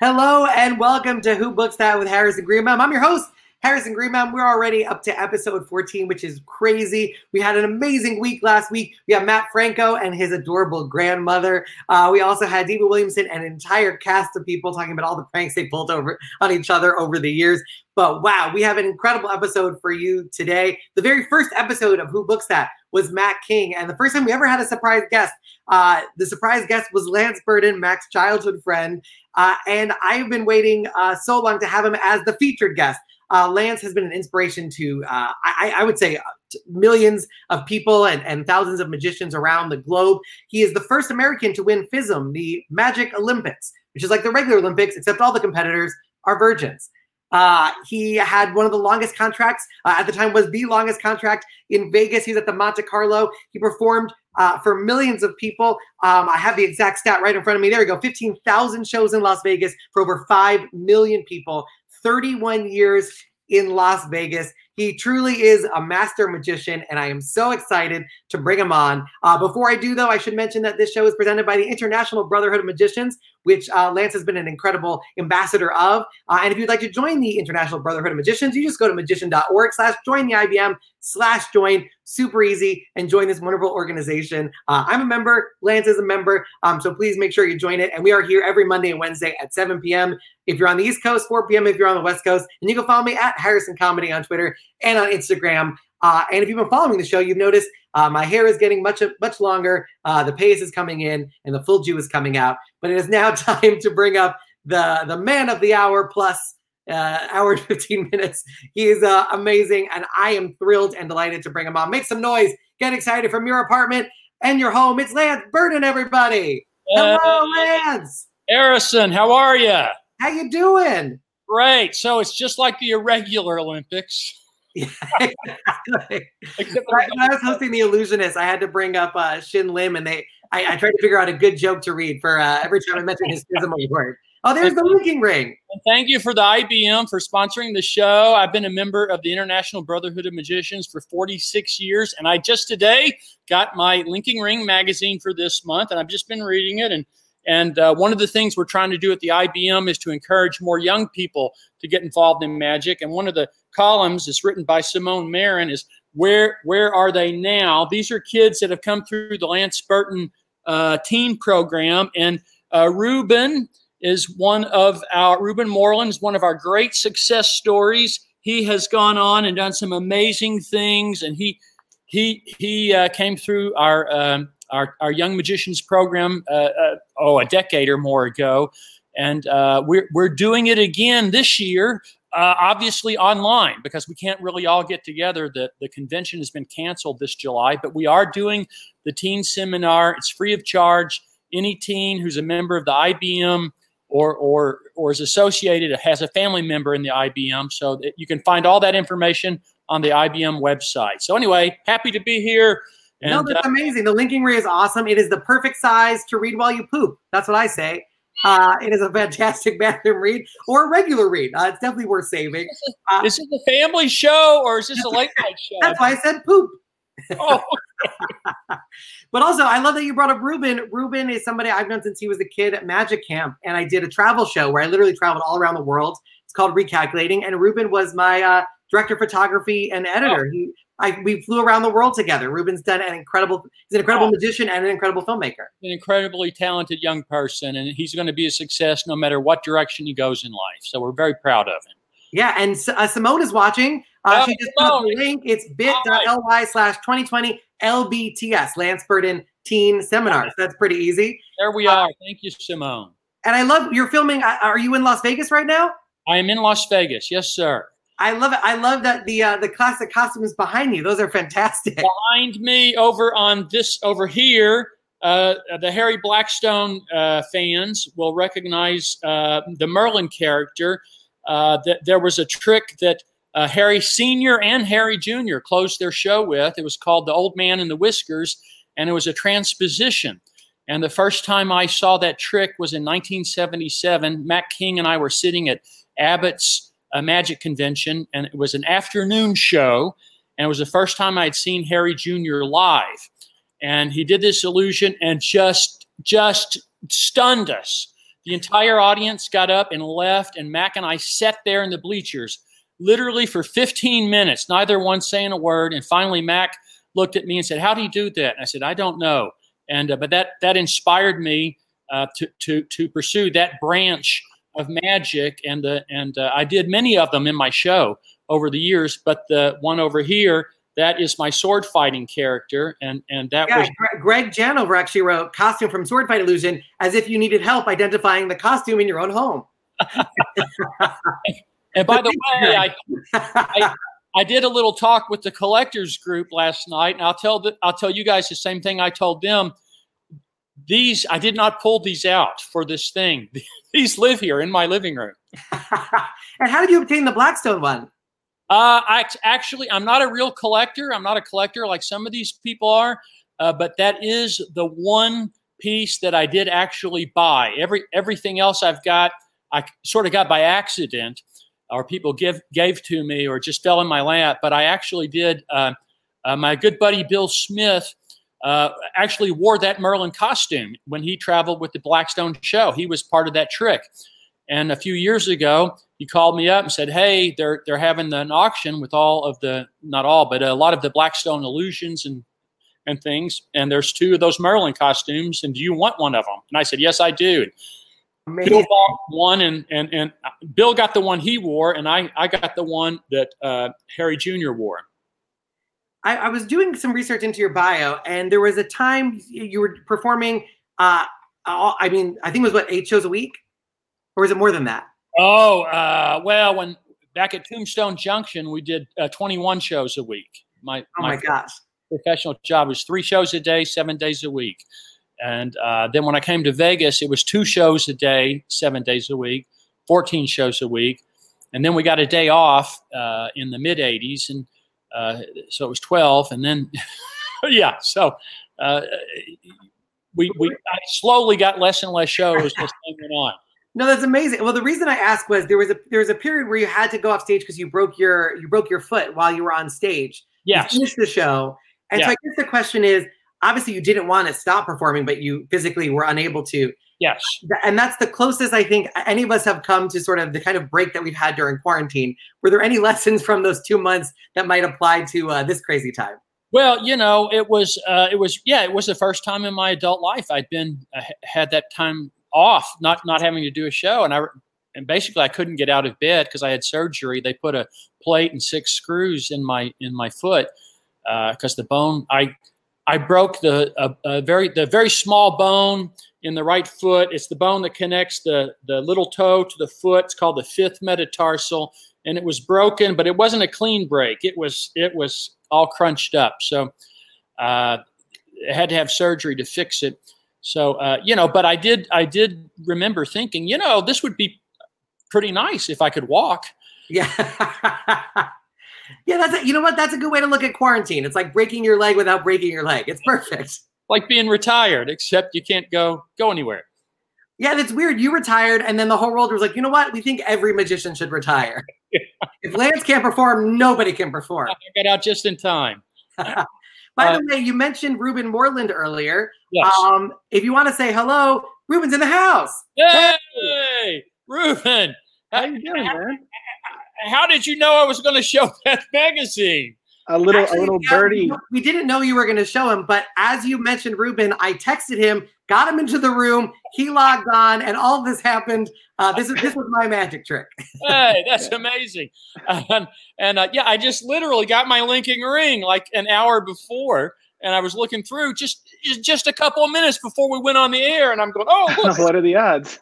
Hello and welcome to Who Books That with Harrison Greenbaum. I'm your host, Harrison Greenbaum. We're already up to episode 14, which is crazy. We had an amazing week last week. We have Mat Franco and his adorable grandmother. Uh, we also had Diva Williamson and an entire cast of people talking about all the pranks they pulled over on each other over the years. But wow, we have an incredible episode for you today. The very first episode of Who Books That was Mac King, and the first time we ever had a surprise guest. Uh, the surprise guest was Lance Burton, Mac's childhood friend, uh, and I've been waiting uh, so long to have him as the featured guest. Uh, Lance has been an inspiration to, uh, I, I, would say, uh, millions of people and, and thousands of magicians around the globe. He is the first American to win FISM, the Magic Olympics, which is like the regular Olympics, except all the competitors are virgins. Uh, he had one of the longest contracts uh, at the time was the longest contract in Vegas. He's at the Monte Carlo. He performed uh, for millions of people. Um, I have the exact stat right in front of me. There we go. 15,000 shows in Las Vegas for over 5 million people. 31 years in Las Vegas. He truly is a master magician, and I am so excited to bring him on. Uh, before I do, though, I should mention that this show is presented by the International Brotherhood of Magicians, which uh, Lance has been an incredible ambassador of. Uh, and if you'd like to join the International Brotherhood of Magicians, you just go to magician.org slash join the IBM slash join. Super easy and join this wonderful organization. Uh, I'm a member. Lance is a member. Um, so please make sure you join it. And we are here every Monday and Wednesday at 7 p.m. If you're on the East Coast, 4 p.m. if you're on the West Coast. And you can follow me at Harrison Comedy on Twitter and on Instagram. Uh, and if you've been following the show, you've noticed uh, my hair is getting much much longer. Uh, the pace is coming in, and the full Jew is coming out. But it is now time to bring up the the man of the hour plus uh, hour and 15 minutes. He is uh, amazing, and I am thrilled and delighted to bring him on. Make some noise. Get excited from your apartment and your home. It's Lance Burton, everybody. Hello, Lance. Harrison, how are you? How you doing? Great. So it's just like the irregular Olympics. Yeah, exactly. when I was hosting the Illusionist, I had to bring up uh, Shin Lim, and they I, I, tried to figure out a good joke to read for uh, every time I mentioned his physical word. Oh, there's the linking ring. And thank you for the IBM for sponsoring the show. I've been a member of the International Brotherhood of Magicians for 46 years, and I just today got my Linking Ring magazine for this month, and I've just been reading it and and uh, one of the things we're trying to do at the IBM is to encourage more young people to get involved in magic. And one of the columns is written by Simone Marin is where where are they now? These are kids that have come through the Lance Burton uh, teen program, and uh, Ruben is one of our Ruben Moreland is one of our great success stories. He has gone on and done some amazing things, and he he he uh, came through our um, our, our Young Magicians program, uh, uh, oh, a decade or more ago. And uh, we're, we're doing it again this year, uh, obviously online, because we can't really all get together. The, the convention has been canceled this July, but we are doing the teen seminar. It's free of charge. Any teen who's a member of the IBM or, or, or is associated has a family member in the IBM. So you can find all that information on the IBM website. So, anyway, happy to be here. And, no, that's uh, amazing. The linking ring is awesome. It is the perfect size to read while you poop. That's what I say. Uh, it is a fantastic bathroom read or a regular read. Uh, it's definitely worth saving. Uh, is this a family show or is this a late night show? That's why I said poop. Oh. but also, I love that you brought up Ruben. Ruben is somebody I've known since he was a kid at Magic Camp, and I did a travel show where I literally traveled all around the world. It's called Recalculating, and Ruben was my uh, director of photography and editor. Oh. He I, we flew around the world together. Ruben's done an incredible, he's an incredible magician and an incredible filmmaker. An incredibly talented young person, and he's going to be a success no matter what direction he goes in life. So we're very proud of him. Yeah, and uh, Simone is watching. Uh, oh, she just put the link. It's bit.ly slash 2020 LBTS, Lance Burton Teen Seminars. That's pretty easy. There we are. Uh, Thank you, Simone. And I love you're filming. Uh, are you in Las Vegas right now? I am in Las Vegas. Yes, sir. I love it. I love that the uh, the classic costumes behind you. Those are fantastic. Behind me, over on this over here, uh, the Harry Blackstone uh, fans will recognize uh, the Merlin character. Uh, that there was a trick that uh, Harry Senior and Harry Junior closed their show with. It was called "The Old Man in the Whiskers," and it was a transposition. And the first time I saw that trick was in 1977. Mac King and I were sitting at Abbott's a magic convention, and it was an afternoon show. And it was the first time I'd seen Harry Jr. live. And he did this illusion and just just stunned us. The entire audience got up and left, and Mac and I sat there in the bleachers literally for 15 minutes, neither one saying a word. And finally, Mac looked at me and said, "How do you do that?" And I said, "I don't know." And uh, but that that inspired me uh, to to to pursue that branch of magic, and the and uh, I did many of them in my show over the years. But the one over here that is my sword fighting character, and and that yeah, was Greg Janover actually wrote costume from Sword Fight Illusion as if you needed help identifying the costume in your own home. and by the way, I, I, I did a little talk with the collectors group last night, and I'll tell the, I'll tell you guys the same thing I told them. These I did not pull these out for this thing. These live here in my living room. and how did you obtain the Blackstone one? Uh, I actually, I'm not a real collector. I'm not a collector like some of these people are, uh, but that is the one piece that I did actually buy. Every everything else I've got, I sort of got by accident, or people give gave to me, or just fell in my lap. But I actually did. Uh, uh my good buddy Bill Smith uh, actually wore that Merlin costume when he traveled with the Blackstone show. He was part of that trick. And a few years ago, he called me up and said, "Hey, they're they're having an auction with all of the not all, but a lot of the Blackstone illusions and and things. And there's two of those Merlin costumes. And do you want one of them?" And I said, "Yes, I do." Amazing. Bill bought one, and and and Bill got the one he wore, and I I got the one that uh, Harry Jr. wore. I, I, was doing some research into your bio, and there was a time you were performing. Uh, I mean, I think it was what eight shows a week, or is it more than that? Oh, uh, well, when back at Tombstone Junction, we did uh, 21 shows a week. My oh my, my gosh, professional job was three shows a day, seven days a week. And uh, then when I came to Vegas, it was two shows a day, seven days a week, 14 shows a week. And then we got a day off uh, in the mid 80s. And uh, so it was 12. And then, yeah, so uh, we, we I slowly got less and less shows as time went on. No, that's amazing. Well, the reason I asked was there was a there was a period where you had to go off stage because you broke your you broke your foot while you were on stage. Yes. You finished the show. And yeah. so I guess the question is obviously you didn't want to stop performing, but you physically were unable to. Yes. And that's the closest I think any of us have come to sort of the kind of break that we've had during quarantine. Were there any lessons from those two months that might apply to uh, this crazy time? Well, you know, it was, uh, it was, yeah, it was the first time in my adult life I'd been uh, had that time off, not not having to do a show, and I and basically I couldn't get out of bed because I had surgery. They put a plate and six screws in my in my foot because uh, the bone I I broke the a, a very the very small bone in the right foot. It's the bone that connects the the little toe to the foot. It's called the fifth metatarsal, and it was broken, but it wasn't a clean break. It was it was all crunched up. So uh, I had to have surgery to fix it. So uh, you know, but I did I did remember thinking, you know, this would be pretty nice if I could walk. Yeah. yeah, that's a, you know what? That's a good way to look at quarantine. It's like breaking your leg without breaking your leg. It's perfect. Like being retired, except you can't go go anywhere. Yeah, that's weird. You retired, and then the whole world was like, you know what? We think every magician should retire. if Lance can't perform, nobody can perform. I got out just in time. By uh, the way, you mentioned Ruben Moreland earlier. Yes. Um, if you want to say hello, Ruben's in the house. Hey, hey. Ruben. How you doing, man? How did you know I was going to show that magazine? A little, Actually, a little yeah, birdie. We didn't know you were going to show him, but as you mentioned, Ruben, I texted him, got him into the room. He logged on, and all this happened. Uh, this is this was my magic trick. hey, that's amazing. Um, and uh, yeah, I just literally got my linking ring like an hour before, and I was looking through just just a couple of minutes before we went on the air, and I'm going, oh, look. what are the odds?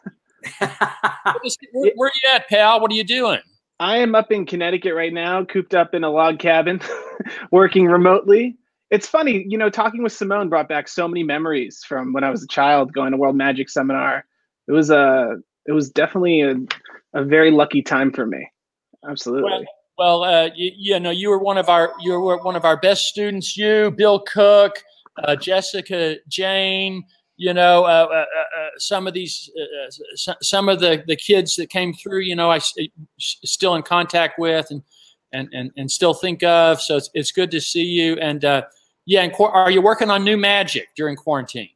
where, where are you at, pal? What are you doing? I am up in Connecticut right now, cooped up in a log cabin, working remotely. It's funny, you know, talking with Simone brought back so many memories from when I was a child going to World Magic Seminar. It was a, it was definitely a, a very lucky time for me. Absolutely. Well, well uh, you, you, know, you were one of our, you were one of our best students. You, Bill Cook, uh, Jessica Jane, you know, uh, uh, uh, uh some of these, uh, some of the, the kids that came through, you know, I still in contact with and, and, and, and still think of. So it's, it's good to see you. And yeah, and are you working on new magic during quarantine?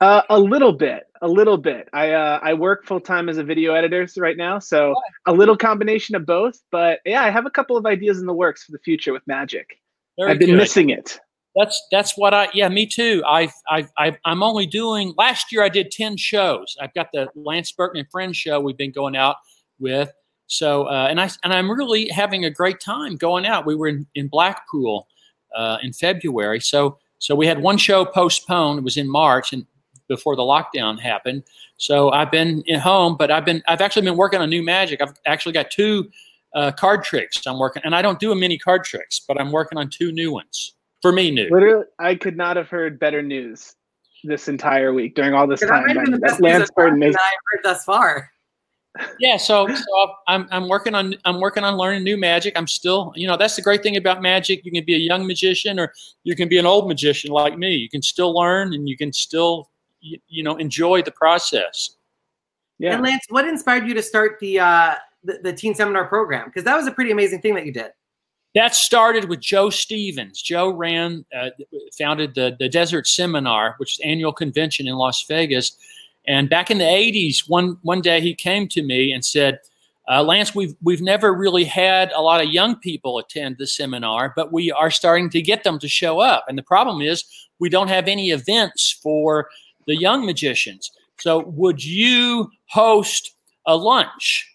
a little bit, A little bit. I uh, I work full time as a video editor right now, so a little combination of both. But yeah, I have a couple of ideas in the works for the future with magic. Very I've been good. missing it. That's that's what I yeah me too. I've I've, I've I'm only doing last year I did ten shows. I've got the Lance Burton and Friends show we've been going out with. So uh, and I and I'm really having a great time going out. We were in, in Blackpool uh, in February. So so we had one show postponed. It was in March and before the lockdown happened. So I've been at home, but I've been I've actually been working on new magic. I've actually got two uh, card tricks I'm working, and I don't do a many card tricks, but I'm working on two new ones for me new. Literally, I could not have heard better news this entire week during all this time. might have been the That best news Lance Burton that is I've heard thus far. yeah so so i'm i'm working on i'm working on learning new magic i'm still you know that's the great thing about magic you can be a young magician or you can be an old magician like me you can still learn and you can still you, you know enjoy the process yeah. And Lance, what inspired you to start the uh, the, the teen seminar program? Because that was a pretty amazing thing that you did. That started with joe stevens. Joe ran uh, founded the the desert seminar which is annual convention in las vegas. And back in the 80s one one day he came to me and said uh, lance we've we've never really had a lot of young people attend the seminar but we are starting to get them to show up. And the problem is we don't have any events for the young magicians. So would you host a lunch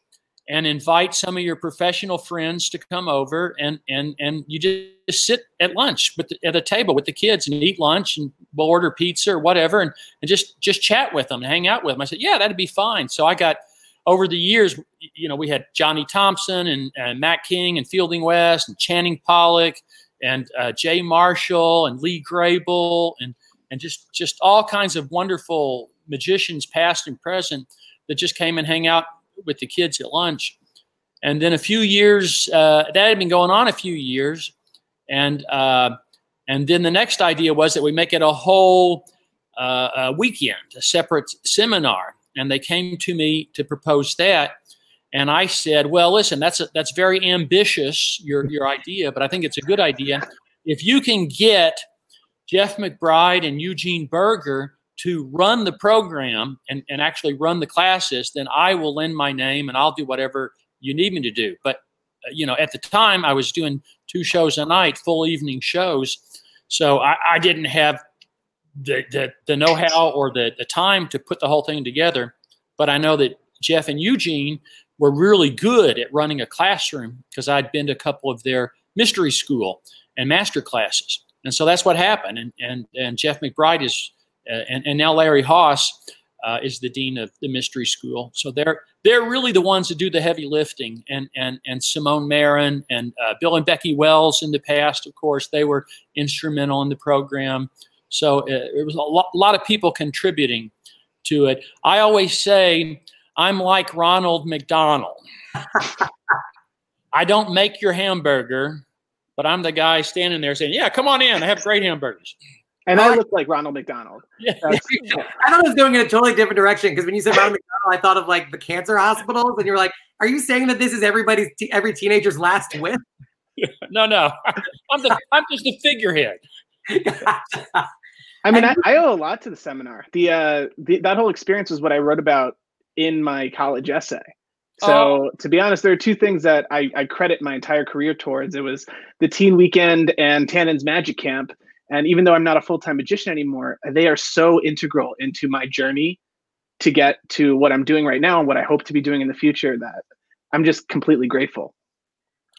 and invite some of your professional friends to come over and and and you just sit at lunch with the, at a table with the kids and eat lunch and we'll order pizza or whatever and, and just just chat with them and hang out with them. I said, yeah, that'd be fine. So I got over the years, you know, we had Johnny Thompson and, and Mac King and Fielding West and Channing Pollock and uh, Jay Marshall and Lee Grabel and and just just all kinds of wonderful magicians, past and present, that just came and hang out with the kids at lunch. And then a few years uh, that had been going on a few years, and uh, and then the next idea was that we make it a whole uh, a weekend, a separate seminar. And they came to me to propose that, and I said, "Well, listen, that's a, that's very ambitious your your idea, but I think it's a good idea. If you can get Jeff McBride and Eugene Burger." To run the program and, and actually run the classes, then I will lend my name and I'll do whatever you need me to do. But, uh, you know, at the time I was doing two shows a night, full evening shows. So I, I didn't have the, the, the know how or the, the time to put the whole thing together. But I know that Jeff and Eugene were really good at running a classroom because I'd been to a couple of their mystery school and master classes. And so that's what happened. And, and, and Jeff McBride is and, and now Larry Hass uh, is the dean of the mystery school. So they're they're really the ones that do the heavy lifting. And and and Simone Marin and uh, Bill and Becky Wells in the past, of course, they were instrumental in the program. So it, it was a lot of people contributing to it. I always say I'm like Ronald McDonald. I don't make your hamburger, but I'm the guy standing there saying, "Yeah, come on in. I have great hamburgers." And Oh, I I- look like Ronald McDonald. Yeah. I thought it was going in a totally different direction because when you said Ronald McDonald, I thought of like the cancer hospitals, and you're like, "Are you saying that this is everybody's te- every teenager's last whip?" No, no, I'm the I'm just the figurehead. I mean, I, I owe a lot to the seminar. The, uh, the that whole experience was what I wrote about in my college essay. So to be honest, there are two things that I, I credit my entire career towards. It was the teen weekend and Tannen's Magic Camp. And even though I'm not a full time magician anymore, they are so integral into my journey to get to what I'm doing right now and what I hope to be doing in the future that I'm just completely grateful.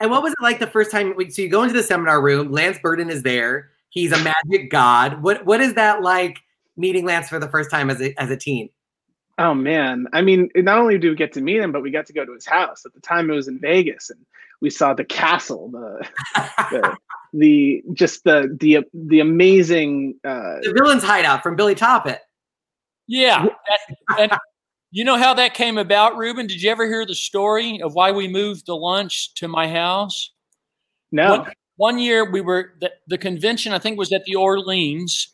And what was it like the first time? So you go into the seminar room. Lance Burton is there. He's a magic god. What what is that like meeting Lance for the first time as a as a teen? Oh man. I mean, not only do we get to meet him, but we got to go to his house. At the time it was in Vegas and we saw the castle, the the, the just the the the amazing uh the villain's hideout from Billy Toppet. Yeah, that, and you know how that came about, Ruben? Did you ever hear the story of why we moved the lunch to my house? no. One, one year we were the, the convention. I think was at the Orleans,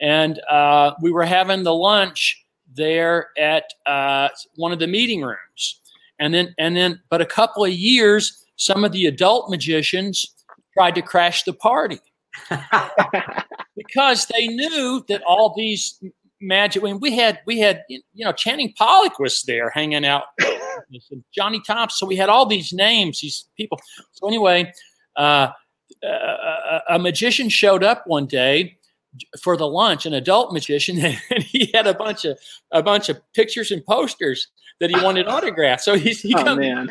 and uh, we were having the lunch there at uh, one of the meeting rooms, and then and then, but a couple of years, some of the adult magicians tried to crash the party because they knew that all these magic. When we had we had you know Channing Pollock was there hanging out, Johnny Thompson. So we had all these names, these people. So anyway, uh, a, a magician showed up one day for the lunch, an adult magician, and he had a bunch of a bunch of pictures and posters that he wanted autographed. So he's he oh, comes, man.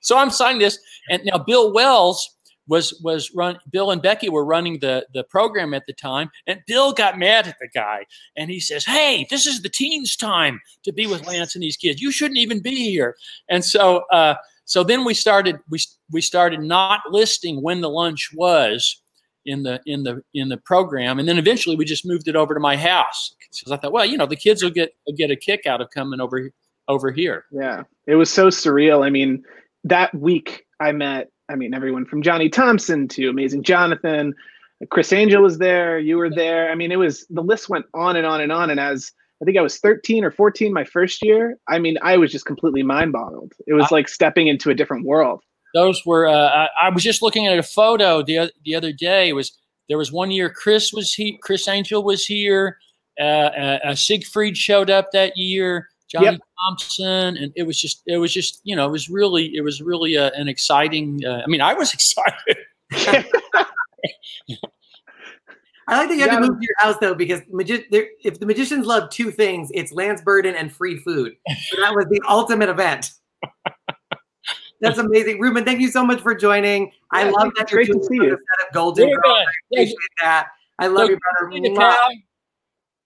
so I'm signing this, and now Bill Wells was was run. Bill and Becky were running the the program at the time, and Bill got mad at the guy, and he says, "Hey, this is the teens' time to be with Lance and these kids. You shouldn't even be here." And so, uh, so then we started we we started not listing when the lunch was in the in the in the program, and then eventually we just moved it over to my house because I thought, well, you know, the kids will get will get a kick out of coming over over here. Yeah, it was so surreal. I mean, that week I met, I mean, everyone from Johnny Thompson to Amazing Jonathan. Criss Angel was there. You were there. I mean, it was the list went on and on and on. And as I think I was 13 or 14 my first year, I mean, I was just completely mind boggled. It was like stepping into a different world. Those were. Uh, I, I was just looking at a photo the the other day. It was there was one year Criss was he Criss Angel was here. Uh, uh, uh Siegfried showed up that year. Johnny yep. Thompson, and it was just it was just you know it was really it was really a, uh, an exciting. Uh, I mean, I was excited. I like that you have yeah. to move to your house though, because magi- if the magicians love two things, it's Lance Burton and free food. So that was the ultimate event. That's amazing, Ruben. Thank you so much for joining. Yeah, I love that you're doing the set of Golden. Girl. I appreciate that. I love you, brother.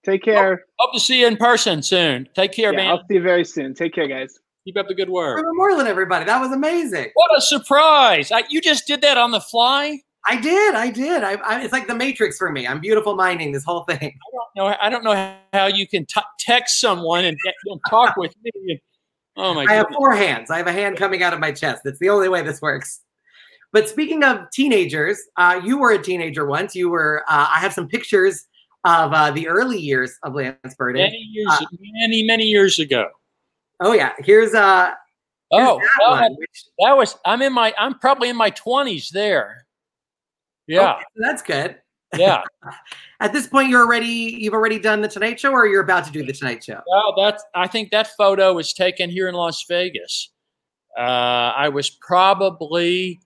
Take care. Hope, hope, to see you in person soon. Take care, yeah, man. I'll see you very soon. Take care, guys. Keep up the good work. Ruben Moreland, everybody. That was amazing. What a surprise. I, you just did that on the fly? I did. I did. I, I, it's like the Matrix for me. I'm beautiful minding this whole thing. I don't know. I don't know how you can t- text someone and, and talk with me. Oh my! God. I goodness. have four hands. I have a hand coming out of my chest. That's the only way this works. But speaking of teenagers, uh, you were a teenager once. You were. Uh, I have some pictures of uh, the early years of Lance Burton. Many years, uh, many many years ago. Oh yeah, here's uh. Here's oh, that, that, was. I'm in my. I'm probably in my 20s there. Yeah, okay, that's good. Yeah. At this point, you're already. You've already done the Tonight Show, or you're about to do the Tonight Show. Well, that's. I think that photo was taken here in Las Vegas. Uh, I was probably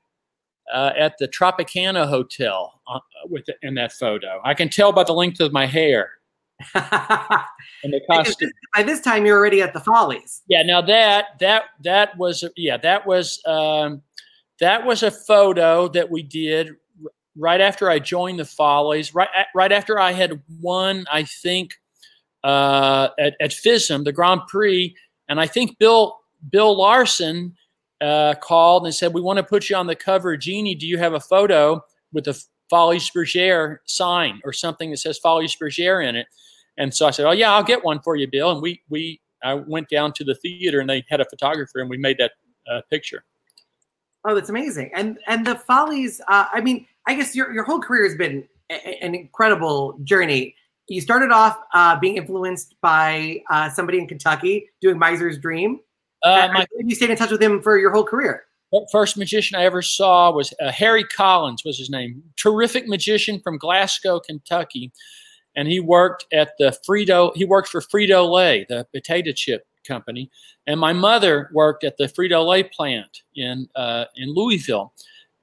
uh, at the Tropicana Hotel uh, with the, in that photo. I can tell by the length of my hair and the costume. By this time, you're already at the Follies. Yeah. Now that that that was yeah that was um, that was a photo that we did right after I joined the Follies. Right right after I had won, I think uh, at at FISM the Grand Prix, and I think Bill Bill Larson uh, called and said, "We want to put you on the cover. Genii, do you have a photo with the Folies Bergère sign or something that says Folies Bergère in it?" And so I said, "Oh yeah, I'll get one for you, Bill." And we we I went down to the theater and they had a photographer and we made that uh, picture. Oh, that's amazing! And and the Follies. Uh, I mean, I guess your your whole career has been a, an incredible journey. You started off uh, being influenced by uh, somebody in Kentucky doing Miser's Dream uh, my, you stayed in touch with him for your whole career. First magician I ever saw was uh, Harry Collins was his name. Terrific magician from Glasgow, Kentucky, and he worked at the Frito. He worked for Frito Lay, the potato chip company, and my mother worked at the Frito Lay plant in uh, in Louisville.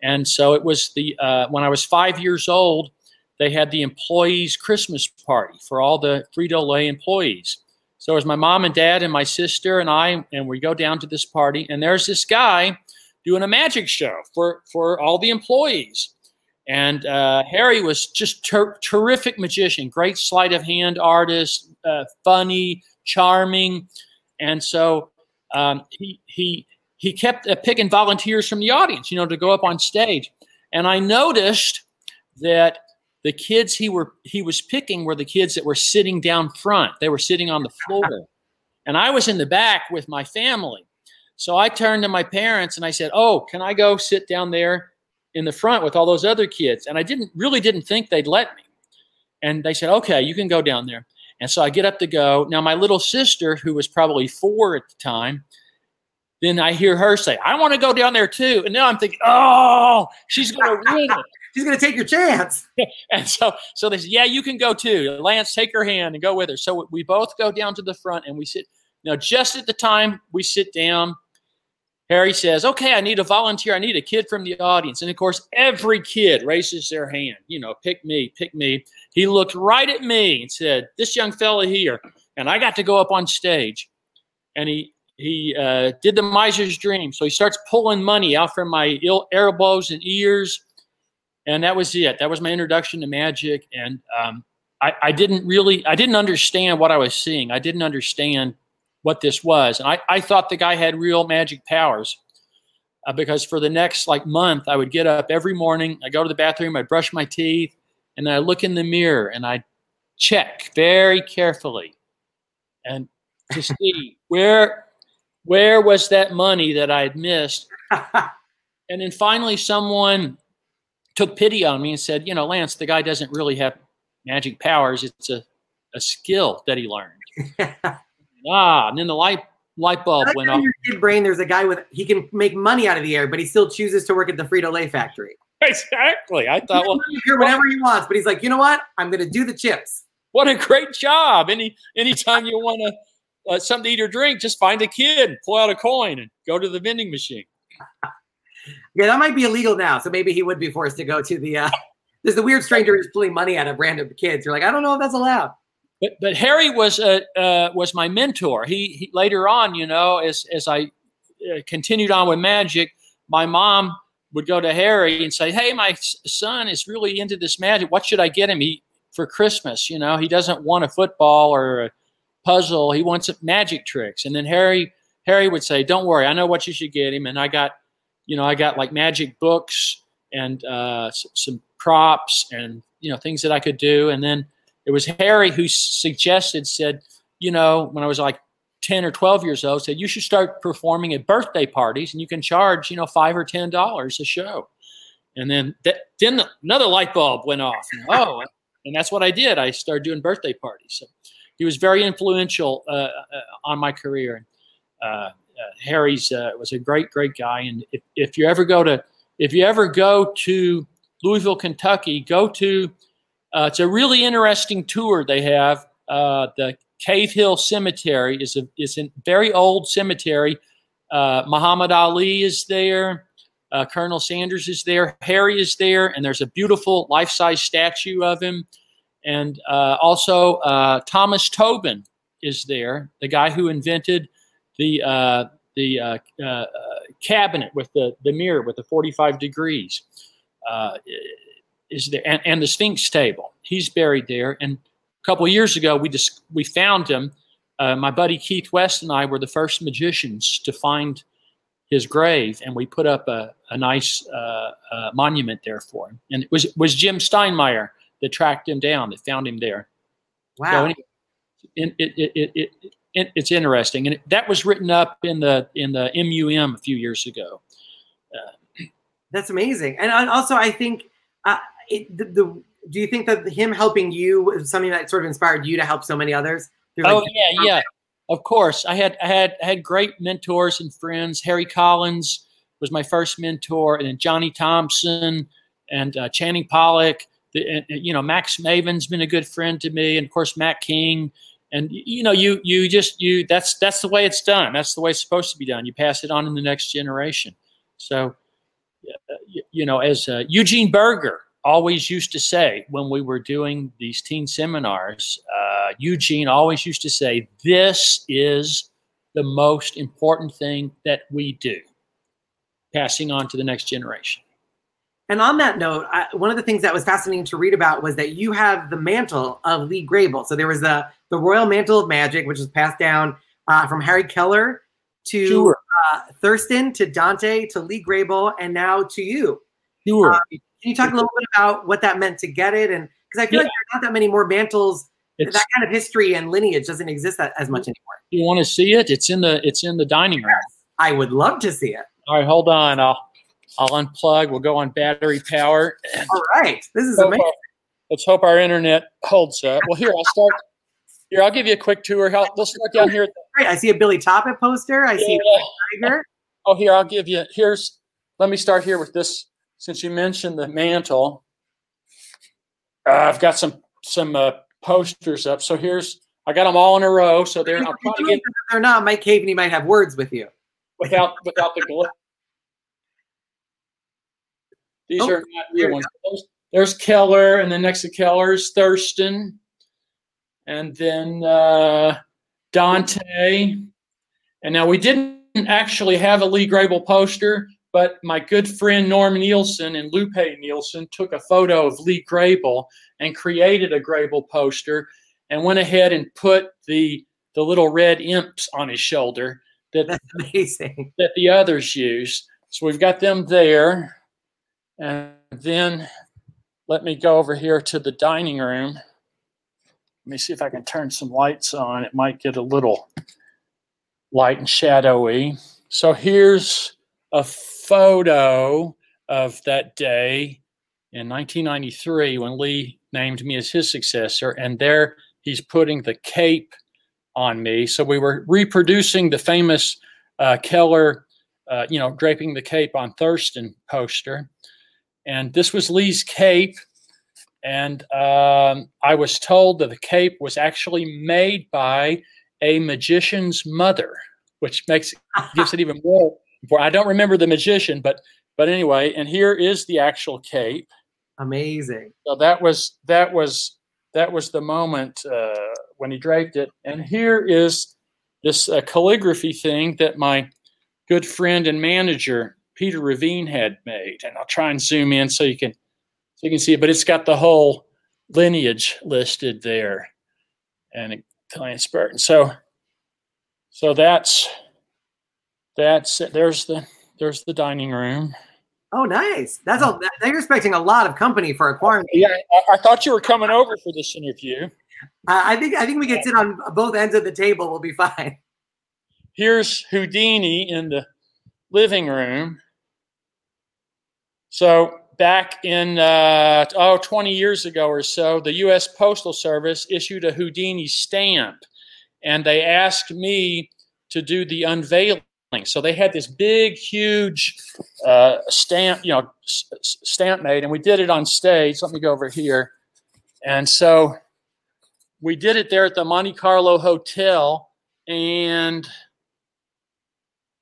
And so it was the uh, when I was five years old, they had the employees' Christmas party for all the Frito Lay employees. So it was my mom and dad and my sister and I, and we go down to this party, and there's this guy doing a magic show for for all the employees. And uh, Harry was just ter- terrific magician, great sleight of hand artist, uh, funny, charming, and so um, he he he kept uh, picking volunteers from the audience, you know, to go up on stage. And I noticed that the kids he were he was picking were the kids that were sitting down front. They were sitting on the floor. And I was in the back with my family. So I turned to my parents and I said, "Oh, can I go sit down there in the front with all those other kids?" And I didn't really didn't think they'd let me. And they said, "Okay, you can go down there." And so I get up to go. Now my little sister, who was probably 4 at the time, then I hear her say, "I want to go down there too." And now I'm thinking, "Oh, she's going to ruin it." She's gonna take your chance. and so, so they said, "Yeah, you can go too." Lance, take her hand and go with her. So we both go down to the front and we sit. Now, just at the time we sit down, Harry says, Okay, I need a volunteer. I need a kid from the audience. And of course, every kid raises their hand, you know, pick me, pick me. He looked right at me and said, This young fella here. And I got to go up on stage. And he, he uh, did the miser's dream. So he starts pulling money out from my elbows and ears. And that was it. That was my introduction to magic. And um, I, I didn't really, I didn't understand what I was seeing. I didn't understand what this was. And I, I thought the guy had real magic powers uh, because for the next like month, I would get up every morning, I go to the bathroom, I brush my teeth, and then I look in the mirror and I check very carefully and to see where where was that money that I had missed. and then finally someone took pity on me and said, you know, Lance, the guy doesn't really have magic powers. It's a, a skill that he learned. ah, and then the light light bulb went off. In your kid brain, there's a guy with he can make money out of the air, but he still chooses to work at the Frito Lay factory. Exactly. I thought, well, here whenever he wants, but he's like, you know what? I'm going to do the chips. What a great job! Any anytime you want to uh, something to eat or drink, just find a kid, pull out a coin, and go to the vending machine. yeah, that might be illegal now, so maybe he would be forced to go to the. Uh, there's the weird stranger who's pulling money out of random kids. You're like, I don't know if that's allowed. But but Harry was uh, uh, was my mentor. He, he, later on, you know, as as I uh, continued on with magic, my mom would go to Harry and say, "Hey, my son is really into this magic. What should I get him? He for Christmas, you know, he doesn't want a football or a puzzle. He wants magic tricks." And then Harry Harry would say, "Don't worry, I know what you should get him." And I got, you know, I got like magic books and uh, some props and you know things that I could do, and then it was Harry who suggested, said, you know, when I was like 10 or 12 years old, said, you should start performing at birthday parties and you can charge, you know, five or $10 a show. And then, that, then another light bulb went off. And, oh, and that's what I did. I started doing birthday parties. So he was very influential uh, uh, on my career. Uh, uh, Harry's uh, was a great, great guy. And if, if you ever go to, if you ever go to Louisville, Kentucky, go to uh, it's a really interesting tour they have. Uh, the Cave Hill Cemetery is a is a very old cemetery. Uh, Muhammad Ali is there. Uh, Colonel Sanders is there. Harry is there, and there's a beautiful life size statue of him. And uh, also uh, Thomas Tobin is there, the guy who invented the the cabinet with the the mirror with the 45 degrees is there, and, and the Sphinx table. He's buried there. And a couple years ago, we just we found him. Uh, my buddy Keith West and I were the first magicians to find his grave, and we put up a, a nice uh, uh, monument there for him. And it was was Jim Steinmeyer that tracked him down, that found him there. Wow. So it, it, it, it, it, it's interesting, and that was written up in the in the MUM a few years ago. Uh, That's amazing, and also I think uh, it, the, the, do you think that him helping you was something that sort of inspired you to help so many others? Like, oh yeah, yeah. Of course, I had I had I had great mentors and friends. Harry Collins was my first mentor, and then Johnny Thompson and uh, Channing Pollock. The, and, you know, Max Maven's been a good friend to me, and of course Mac King. And you know, you you just you that's that's the way it's done. That's the way it's supposed to be done. You pass it on in the next generation. So, you, you know, as uh, Eugene Burger always used to say when we were doing these teen seminars, uh, Eugene always used to say, This is the most important thing that we do, passing on to the next generation. And on that note, I, one of the things that was fascinating to read about was that you have the mantle of Lee Grabel. So there was the the Royal Mantle of Magic, which was passed down uh, from Harry Kellar to sure. uh, Thurston to Dante to Lee Grabel, and now to you. Sure. Uh, can you talk a little bit about what that meant to get it? And because I feel yeah. like there's not that many more mantles. It's, that kind of history and lineage doesn't exist that, as much anymore. You want to see it? It's in the it's in the dining room. Yes, I would love to see it. All right, hold on. I'll I'll unplug. We'll go on battery power. All right, this is amazing. Our, let's hope our internet holds up. Well, here I'll start. Here, I'll give you a quick tour. Help. We'll start down here. Great. I see a Billy Toppet poster. I see yeah. a tiger. Oh, here I'll give you. Here's. Let me start here with this since you mentioned the mantle, uh, I've got some some uh, posters up. So here's I got them all in a row. So they're I'll to get they're not. Mike Caveney might have words with you. without without the glue. These Oh, are not real ones. There's, there's Kellar, and then next to Kellar is Thurston, and then uh, Dante. And now we didn't actually have a Lee Grabel poster, but my good friend Norm Nielsen and Lupe Nielsen took a photo of Lee Grabel and created a Grabel poster, and went ahead and put the the little red imps on his shoulder that That's amazing. that the others use. So we've got them there. And then let me go over here to the dining room. Let me see if I can turn some lights on. It might get a little light and shadowy. So here's a photo of that day in 1993 when Lee named me as his successor. And there he's putting the cape on me. So we were reproducing the famous uh, Kellar, uh, you know, draping the cape on Thurston poster. And this was Lee's cape. And um, I was told that the cape was actually made by a magician's mother, which makes gives it even more. I don't remember the magician, but but anyway, and here is the actual cape. Amazing. So that was that was that was the moment uh, when he draped it. And here is this uh, calligraphy thing that my good friend and manager Peter Ravine had made, and I'll try and zoom in so you can so you can see it. But it's got the whole lineage listed there, and Italian Spartan. So so that's that's there's the there's the dining room. Oh, nice. That's all. That, you're expecting a lot of company for a quarantine. Yeah, I, I thought you were coming over for this interview. Uh, I think I think we can sit on both ends of the table. We'll be fine. here's Houdini in the living room. So back in uh, oh 20 years ago or so, the U.S. Postal Service issued a Houdini stamp, and they asked me to do the unveiling. So they had this big, huge uh, stamp, you know, stamp made, and we did it on stage. Let me go over here, and so we did it there at the Monte Carlo Hotel, and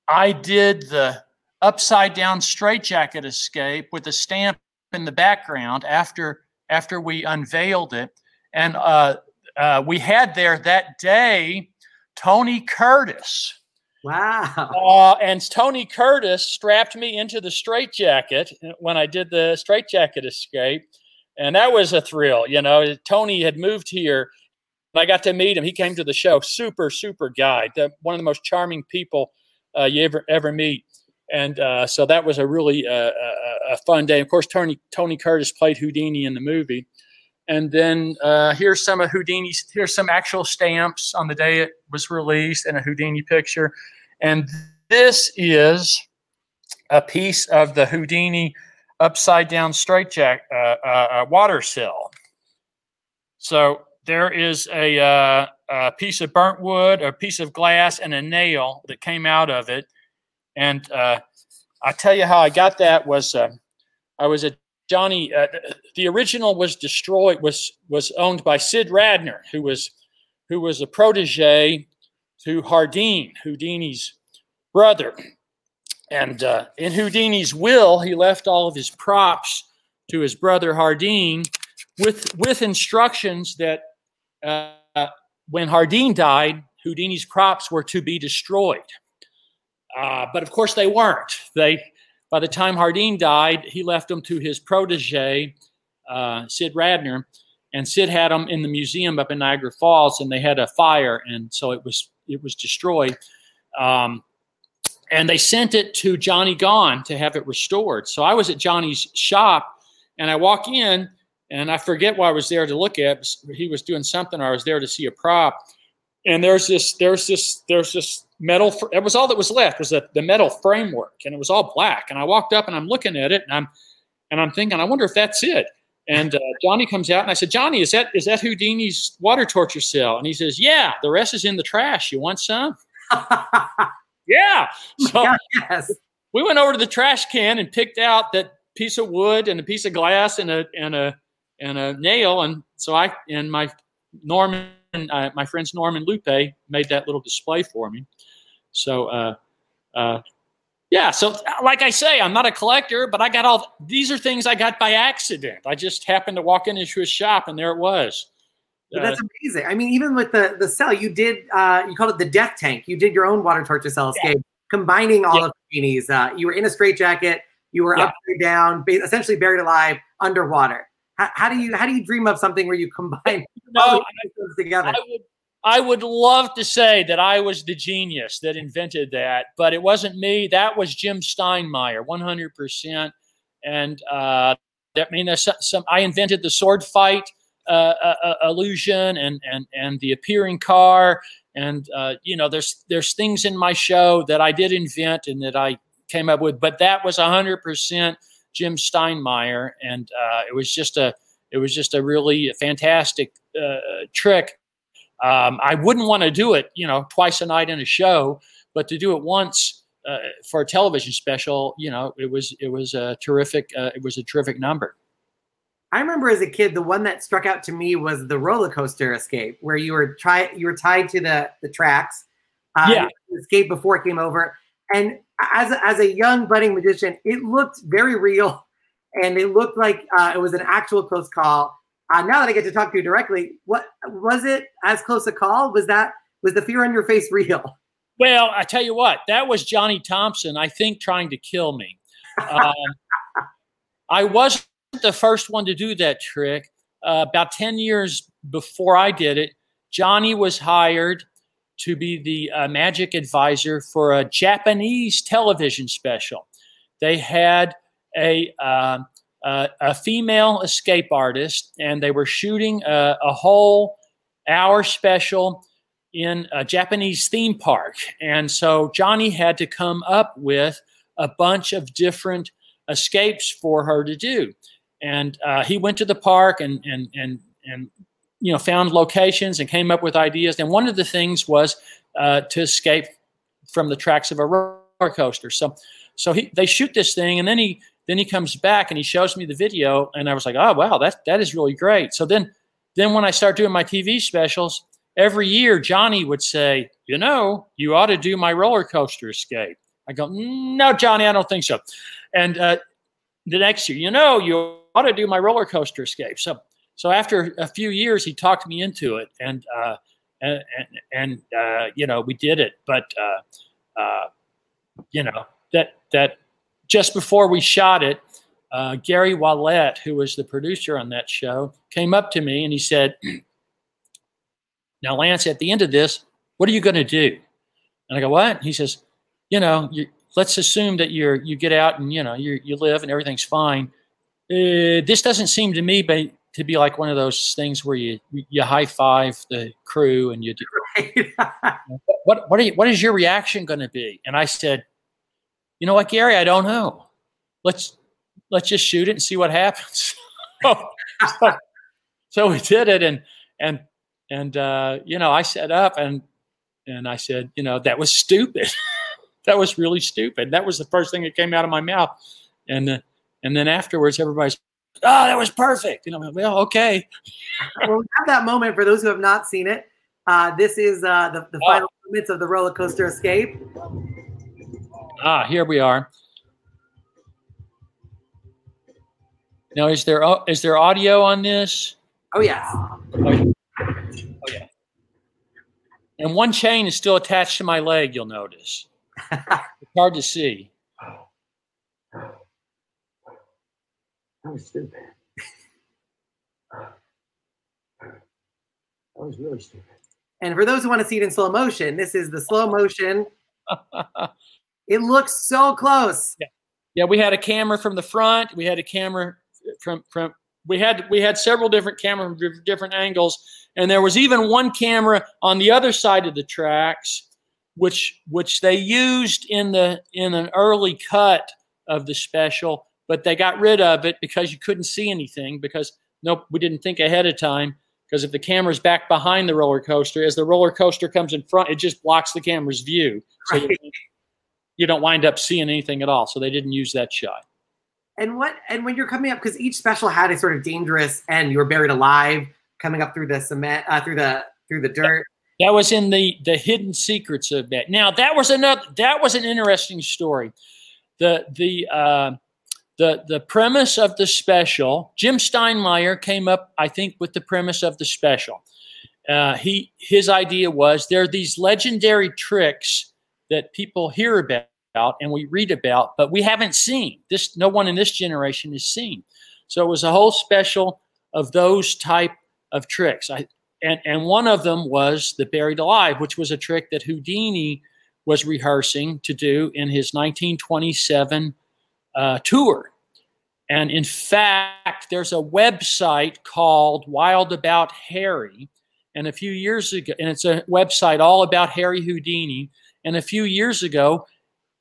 I did the upside down straitjacket escape with a stamp in the background after after we unveiled it, and uh, uh, we had there that day Tony Curtis. Wow. Uh, and Tony Curtis strapped me into the straitjacket when I did the straitjacket escape, and that was a thrill. You know, Tony had moved here. and I got to meet him. He came to the show. Super, super guy. The, one of the most charming people uh, you ever ever meet. And uh, so that was a really uh, a, a fun day. Of course, Tony Tony Curtis played Houdini in the movie. And then uh, here's some of Houdini's. Here's some actual stamps on the day it was released, and a Houdini picture. And this is a piece of the Houdini upside down straitjacket uh, uh, uh, water cell. So there is a, uh, a piece of burnt wood, a piece of glass, and a nail that came out of it. And uh, I tell you how I got that was uh, I was at Johnny. Uh, the original was destroyed. was was owned by Sid Radner, who was who was a protege to Hardeen, Houdini's brother. And uh, in Houdini's will, he left all of his props to his brother Hardeen, with with instructions that uh, when Hardeen died, Houdini's props were to be destroyed. Uh, but of course, they weren't. They by the time Hardeen died, he left them to his protege, uh, Sid Radner, and Sid had them in the museum up in Niagara Falls, and they had a fire, and so it was it was destroyed. Um, and they sent it to Johnny Gaughan to have it restored. So I was at Johnny's shop, and I walk in, and I forget why I was there to look at. He was doing something, or I was there to see a prop. And there's this, there's this, there's this metal. It was all that was left was the, the metal framework, and it was all black. And I walked up, and I'm looking at it, and I'm, and I'm thinking, I wonder if that's it. And uh, Johnny comes out, and I said, Johnny, is that is that Houdini's water torture cell? And he says, Yeah. The rest is in the trash. You want some? Yeah. So yes. we went over to the trash can and picked out that piece of wood and a piece of glass and a and a and a nail, and so I and my Norman, uh, my friends Norman Lupe made that little display for me. So, uh, uh, yeah. So, like I say, I'm not a collector, but I got all these are things I got by accident. I just happened to walk into a shop, and there it was. But that's amazing. I mean, even with the the cell, you did uh, you called it the death tank. You did your own water torture cell escape, yeah. combining all yeah. of the genies. Uh, you were in a straitjacket. You were yeah. upside down, essentially buried alive underwater. How, how, do you how do you dream of something where you combine no, the together? I would, I would love to say that I was the genius that invented that, but it wasn't me. That was Jim Steinmeyer, 100%. And uh, that I mean, some, I invented the sword fight uh, uh, uh, illusion and and and the appearing car. And uh, you know, there's there's things in my show that I did invent and that I came up with, but that was 100% Jim Steinmeyer, and uh, it was just a it was just a really fantastic uh, trick. Um, I wouldn't want to do it, you know, twice a night in a show, but to do it once uh, for a television special, you know, it was it was a terrific uh, it was a terrific number. I remember as a kid, the one that struck out to me was the roller coaster escape, where you were try you were tied to the the tracks. Uh, yeah, escape before it came over, and as as a young budding magician, it looked very real, and it looked like uh, it was an actual close call. Uh, now that I get to talk to you directly, what was it as close a call? Was that was the fear on your face real? Well, I tell you what, that was Johnny Thompson. I think trying to kill me. Um, I wasn't the first one to do that trick. Uh, about ten years before I did it, Johnny was hired to be the uh, magic advisor for a Japanese television special. They had a uh, uh, a female escape artist, and they were shooting a, a, whole hour special in a Japanese theme park. And so Johnny had to come up with a bunch of different escapes for her to do. And uh, he went to the park and and and and you know found locations and came up with ideas. And one of the things was uh, to escape from the tracks of a roller coaster. So so he they shoot this thing, and then he then he comes back and he shows me the video, and I was like, oh wow, that that is really great. So then then when I start doing my TV specials, every year Johnny would say, you know, you ought to do my roller coaster escape. I go, no, Johnny, I don't think so. And uh, the next year, you know, you ought to do my roller coaster escape. So so after a few years, he talked me into it, and uh, and and, uh, you know we did it. But uh, uh, you know that that just before we shot it, uh, Gary Ouellet, who was the producer on that show, came up to me and he said, "Now, Lance, at the end of this, what are you going to do?" And I go, "What?" He says, "You know, you, let's assume that you're you get out and you know you you live and everything's fine." Uh, this doesn't seem to me but to be like one of those things where you you high five the crew and you do what what, you, what is your reaction going to be? And I said, you know what, Gary, I don't know. Let's let's just shoot it and see what happens. so, so, we did it, and and and uh, you know I set up and and I said, you know, that was stupid. that was really stupid. That was the first thing that came out of my mouth, and uh, and then afterwards, everybody's oh, that was perfect. You know, well, okay. well, we have that moment for those who have not seen it. Uh, this is uh, the, the oh. final moments of the roller coaster escape. Ah, here we are. Now, is there is there audio on this? Oh yes. Oh, oh yeah. And one chain is still attached to my leg. You'll notice. it's hard to see. That was stupid. that was really stupid. And for those who want to see it in slow motion, this is the slow motion. it looks so close. Yeah. yeah, we had a camera from the front. We had a camera from from. We had we had several different cameras from different angles, and there was even one camera on the other side of the tracks, which which they used in the in an early cut of the special but they got rid of it because you couldn't see anything because nope, we didn't think ahead of time. Because if the camera's back behind the roller coaster, as the roller coaster comes in front, it just blocks the camera's view. So right. you, don't wind up seeing anything at all. So they didn't use that shot. and what and when you're coming up because each special had a sort of dangerous end. you were buried alive coming up through the cement uh, through the through the dirt. That was in the the hidden secrets of that. Now that was another that was an interesting story. The the uh, the the premise of the special. Jim Steinmeyer came up, I think, with the premise of the special. Uh, he his idea was there are these legendary tricks that people hear about and we read about, but we haven't seen. This no one in this generation has seen. So it was a whole special of those type of tricks. I, and, and one of them was the buried alive, which was a trick that Houdini was rehearsing to do in his 1927 uh, tour. And in fact, there's a website called Wild About Harry. And a few years ago, and it's a website all about Harry Houdini. And a few years ago,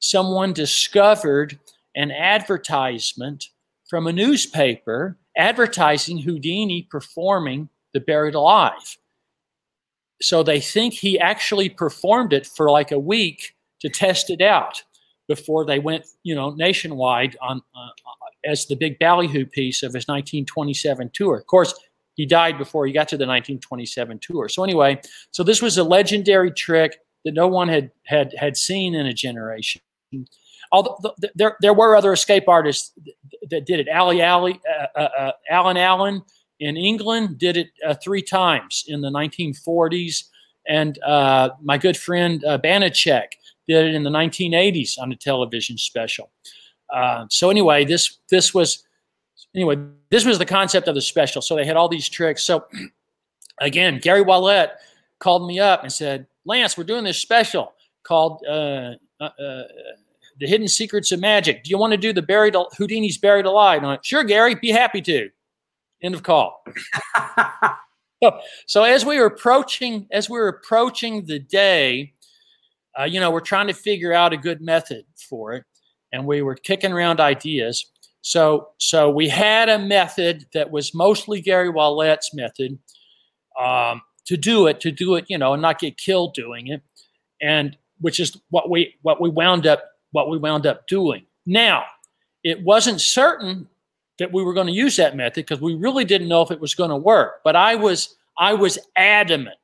someone discovered an advertisement from a newspaper advertising Houdini performing the buried alive. So they think he actually performed it for like a week to test it out before they went, you know, nationwide on uh, as the big ballyhoo piece of his 1927 tour. Of course, he died before he got to the 1927 tour. So anyway, so this was a legendary trick that no one had had had seen in a generation. Although there there were other escape artists that did it. Ali Ali, uh, uh, uh Alan Allen in England did it uh, three times in the 1940s, and uh, my good friend uh, Banachek did it in the 1980s on a television special. Uh, so anyway, this this was anyway this was the concept of the special. So they had all these tricks. So again, Gary Ouellet called me up and said, "Lance, we're doing this special called." Uh, uh, uh the Hidden Secrets of Magic. Do you want to do the buried Houdini's Buried Alive? And I went, sure, Gary, be happy to. End of call. so, so as we were approaching, as we were approaching the day, uh, you know, we're trying to figure out a good method for it, and we were kicking around ideas. So, so we had a method that was mostly Gary Ouellet's method um, to do it, to do it, you know, and not get killed doing it, and which is what we what we wound up what we wound up doing. Now, it wasn't certain that we were going to use that method because we really didn't know if it was going to work. But I was I was adamant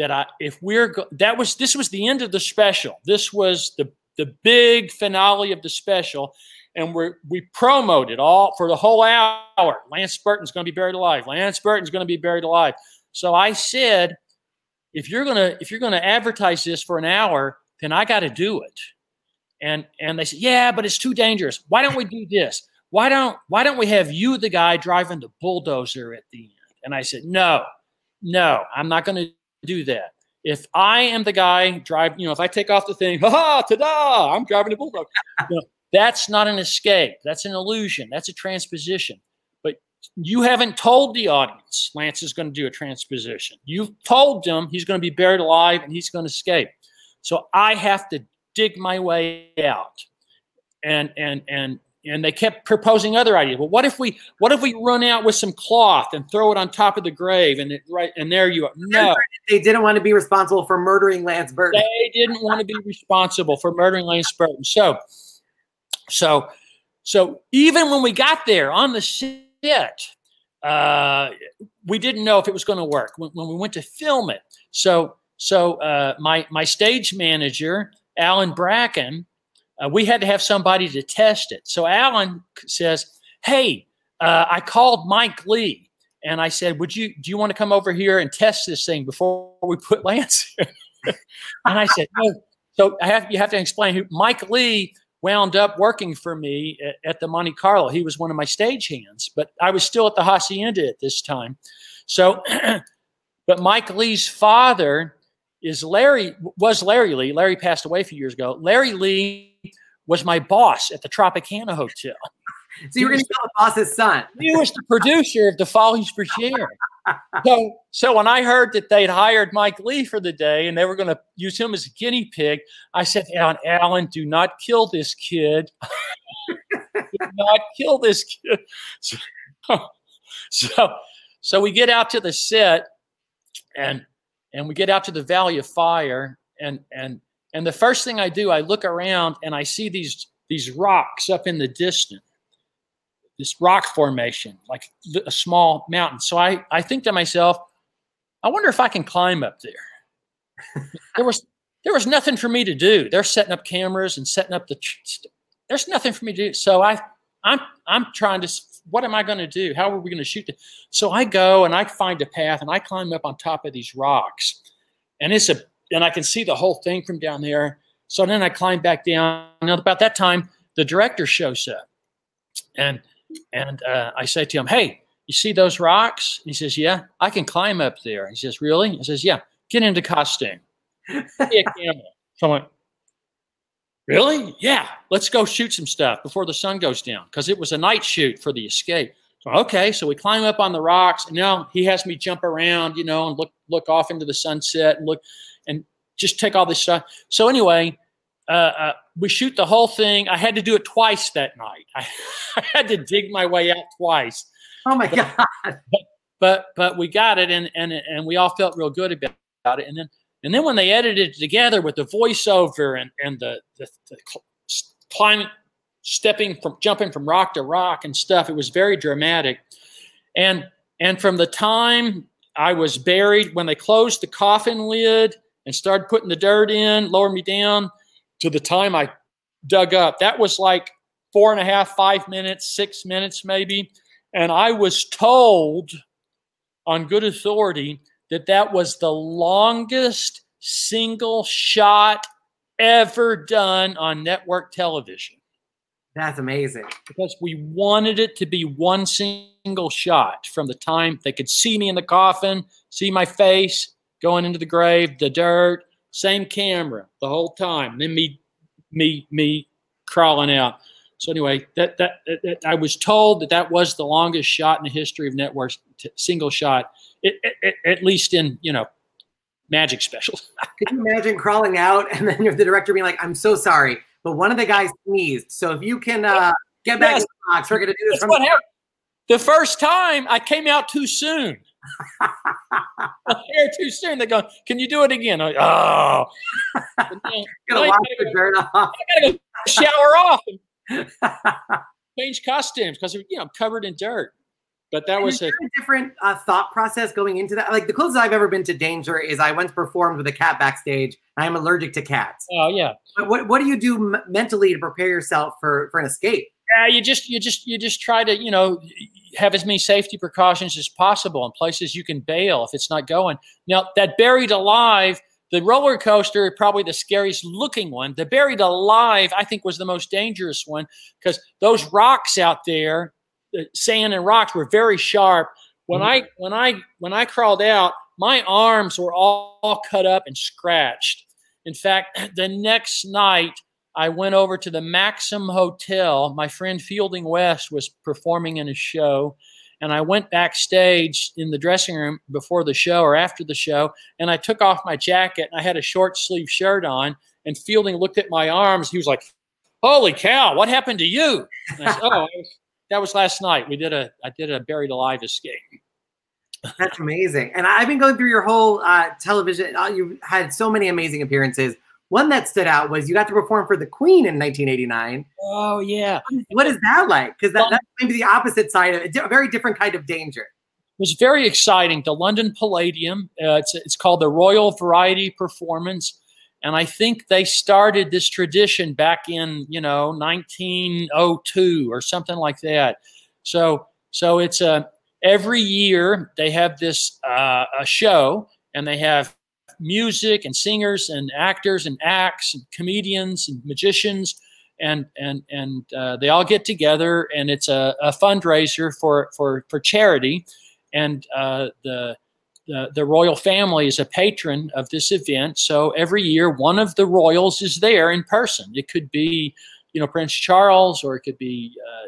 that I if we're that was this was the end of the special. This was the the big finale of the special, and we we promoted all for the whole hour. Lance Burton's going to be buried alive. Lance Burton's going to be buried alive. So I said, if you're gonna if you're gonna advertise this for an hour, then I got to do it. And and they said, yeah, but it's too dangerous. Why don't we do this? why don't why don't we have you the guy driving the bulldozer at the end and i said no no i'm not going to do that. If i am the guy driving, you know if i take off the thing ha ha ta-da i'm driving the bulldozer you know, that's not an escape. That's an illusion. That's a transposition. But you haven't told the audience lance is going to do a transposition. You've told them he's going to be buried alive and he's going to escape. So i have to dig my way out. And and and and they kept proposing other ideas. Well, what if we what if we run out with some cloth and throw it on top of the grave and it right and there you are. No. They didn't want to be responsible for murdering Lance Burton. They didn't want to be responsible for murdering Lance Burton. So so so even when we got there on the set, uh, we didn't know if it was going to work when, when we went to film it. So so uh, my my stage manager, Alan Bracken, uh, we had to have somebody to test it. So Alan says, Hey, uh, I called Mike Lee and I said, Would you, do you want to come over here and test this thing before we put Lance and I said, No. So I have, you have to explain who Mike Lee wound up working for me at, at the Monte Carlo. He was one of my stage hands, but I was still at the Hacienda at this time. So, but Mike Lee's father is Larry, was Larry Lee. Larry passed away a few years ago. Larry Lee was my boss at the Tropicana Hotel. So you were going to tell the boss's son. He was the producer of the Folies Bergère. So, so when I heard that they'd hired Mike Lee for the day and they were going to use him as a guinea pig, I said, Alan, Alan do not kill this kid. do not kill this kid. So, so, so we get out to the set and and we get out to the Valley of Fire and and and the first thing I do, I look around and I see these these rocks up in the distance. this rock formation, like a small mountain. So I, I think to myself, I wonder if I can climb up there. there was there was nothing for me to do. They're setting up cameras and setting up the. There's nothing for me to do. So I I'm I'm trying to. What am I going to do? How are we going to shoot? it? So I go and I find a path and I climb up on top of these rocks, and it's a and I can see the whole thing from down there. So then I climb back down. And about that time, the director shows up, and and uh, I say to him, "Hey, you see those rocks?" He says, "Yeah, I can climb up there." He says, "Really?" He says, "Yeah, get into costume." Be a camera. So I went, Really? Yeah. Let's go shoot some stuff before the sun goes down because it was a night shoot for the escape. So okay, so we climb up on the rocks, and now he has me jump around, you know, and look look off into the sunset and look and just take all this stuff. So anyway, uh, uh, we shoot the whole thing. I had to do it twice that night. I, I had to dig my way out twice. Oh my but, god! But, but but we got it, and and and we all felt real good about it. And then and then when they edited it together with the voiceover and and the the, the climbing, stepping from jumping from rock to rock and stuff, it was very dramatic. And and from the time I was buried, when they closed the coffin lid and started putting the dirt in, lowered me down, to the time I dug up, that was like four and a half, five minutes, six minutes maybe. And I was told on good authority that that was the longest single shot ever done on network television. That's amazing. Because we wanted it to be one single shot from the time they could see me in the coffin, see my face going into the grave, the dirt, same camera the whole time. Then me, me, me crawling out. So anyway, that, that, that I was told that that was the longest shot in the history of networks, t- single shot, it, it, at least in you know magic specials. Could you imagine crawling out and then the director being like, "I'm so sorry, but one of the guys sneezed, so if you can uh, get back yes. in the box, we're going to do this." That's happened. The first time I came out too soon. Hair too soon. They go, "Can you do it again?" I'm like, oh, then, gotta wash the dirt off. I gotta go shower off and change costumes because you know I'm covered in dirt. But that was a different uh, thought process going into that. Like the closest I've ever been to danger is I once performed with a cat backstage. I am allergic to cats. Oh yeah. But what what do you do m- mentally to prepare yourself for for an escape? Yeah, you just you just you just try to you know have as many safety precautions as possible in places you can bail if it's not going. Now that buried alive, the roller coaster probably the scariest looking one. The buried alive, I think, was the most dangerous one because those rocks out there the sand and rocks were very sharp. When mm-hmm. I when I when I crawled out, my arms were all, all cut up and scratched. In fact, the next night I went over to the Maxim Hotel. My friend Fielding West was performing in a show, and I went backstage in the dressing room before the show or after the show, and I took off my jacket and I had a short sleeve shirt on. And Fielding looked at my arms. He was like, "Holy cow! What happened to you?" And I said, "Oh, that was last night. We did a I did a buried alive escape. That's amazing. And I've been going through your whole uh, television. Uh, you had so many amazing appearances. One that stood out was you got to perform for the Queen in 1989. Oh yeah. What is that like? Because that, that's maybe the opposite side of it. A very different kind of danger. It was very exciting. The London Palladium. Uh, it's it's called the Royal Variety Performance. And I think they started this tradition back in, you know, 1902 or something like that. So, so it's a every year they have this uh, a show, and they have music and singers and actors and acts and comedians and magicians, and and and uh, they all get together, and it's a, a fundraiser for for for charity, and uh, the the, the royal family is a patron of this event. So every year, one of the royals is there in person. It could be, you know, Prince Charles, or it could be uh,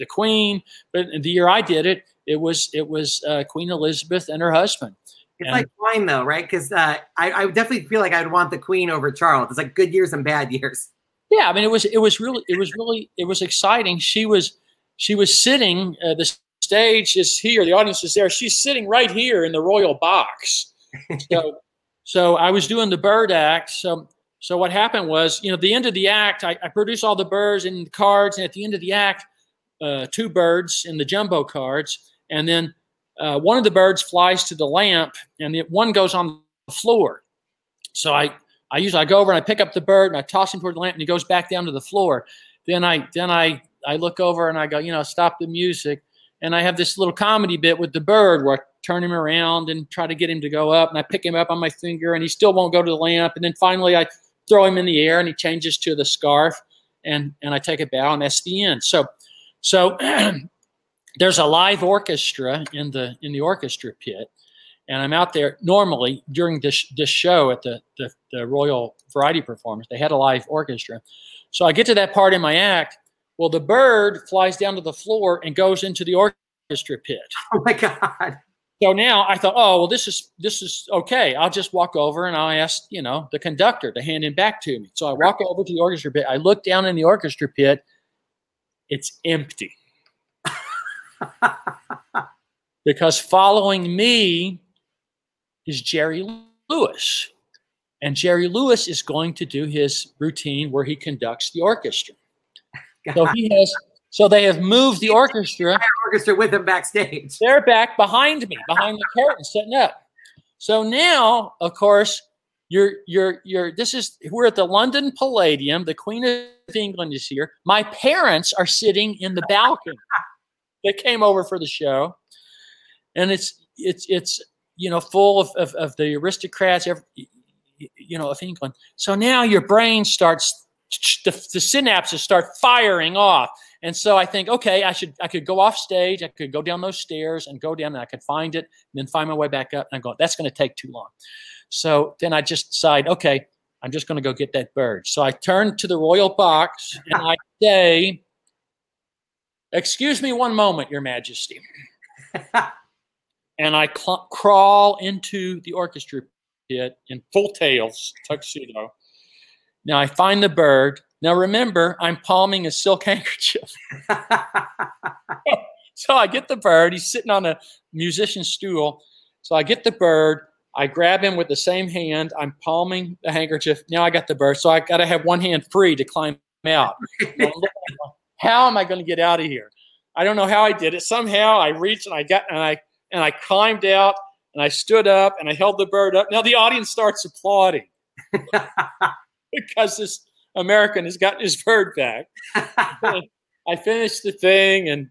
the Queen. But the year I did it, it was it was uh, Queen Elizabeth and her husband. It's and, like wine, though, right? Because uh, I, I definitely feel like I'd want the Queen over Charles. It's like good years and bad years. Yeah, I mean, it was it was really it was really it was exciting. She was she was sitting uh, the stage is here, the audience is there. She's sitting right here in the royal box. So, so I was doing the bird act. So, so what happened was, you know, the end of the act, I, I produced all the birds and the cards, and at the end of the act, uh, two birds in the jumbo cards, and then uh, one of the birds flies to the lamp, and the one goes on the floor. So I I usually I go over and I pick up the bird and I toss him toward the lamp, and he goes back down to the floor. Then I then I I look over and I go, you know, stop the music, and I have this little comedy bit with the bird where I turn him around and try to get him to go up, and I pick him up on my finger, and he still won't go to the lamp, and then finally I throw him in the air, and he changes to the scarf, and and I take a bow, and that's the end. So so there's a live orchestra in the in the orchestra pit, and I'm out there normally during this this show at the, the the Royal Variety Performance. They had a live orchestra, so I get to that part in my act. Well, the bird flies down to the floor and goes into the orchestra pit. Oh my God. So now I thought, oh well, this is this is okay. I'll just walk over and I'll ask you know the conductor to hand him back to me. So I walk over to the orchestra pit. I look down in the orchestra pit. It's empty because following me is Jerry Lewis. And Jerry Lewis is going to do his routine where he conducts the orchestra. So he has so they have moved the orchestra. orchestra with him backstage. They're back behind me, behind the curtain, setting up. So now, of course, you're you're you're this is we're at the London Palladium. The Queen of England is here. My parents are sitting in the balcony. they came over for the show. And it's it's it's you know full of, of, of the aristocrats every, you know of England. So now your brain starts the, the synapses start firing off. And so I think, okay, I should I could go off stage, I could go down those stairs and go down and I could find it, and then find my way back up. And I go, that's going to take too long. So then I just decide, okay, I'm just going to go get that bird. So I turn to the royal box and I say, Excuse me one moment, Your Majesty. and I cl- crawl into the orchestra pit in full tails, tuxedo. Now I find the bird. Now remember, I'm palming a silk handkerchief. so I get the bird. He's sitting on a musician's stool. So I get the bird. I grab him with the same hand. I'm palming the handkerchief. Now I got the bird. So I got to have one hand free to climb out. how am I going to get out of here? I don't know how I did it. Somehow I reached and I got and I and I climbed out and I stood up and I held the bird up. Now the audience starts applauding because this American has gotten his bird back. I finished the thing and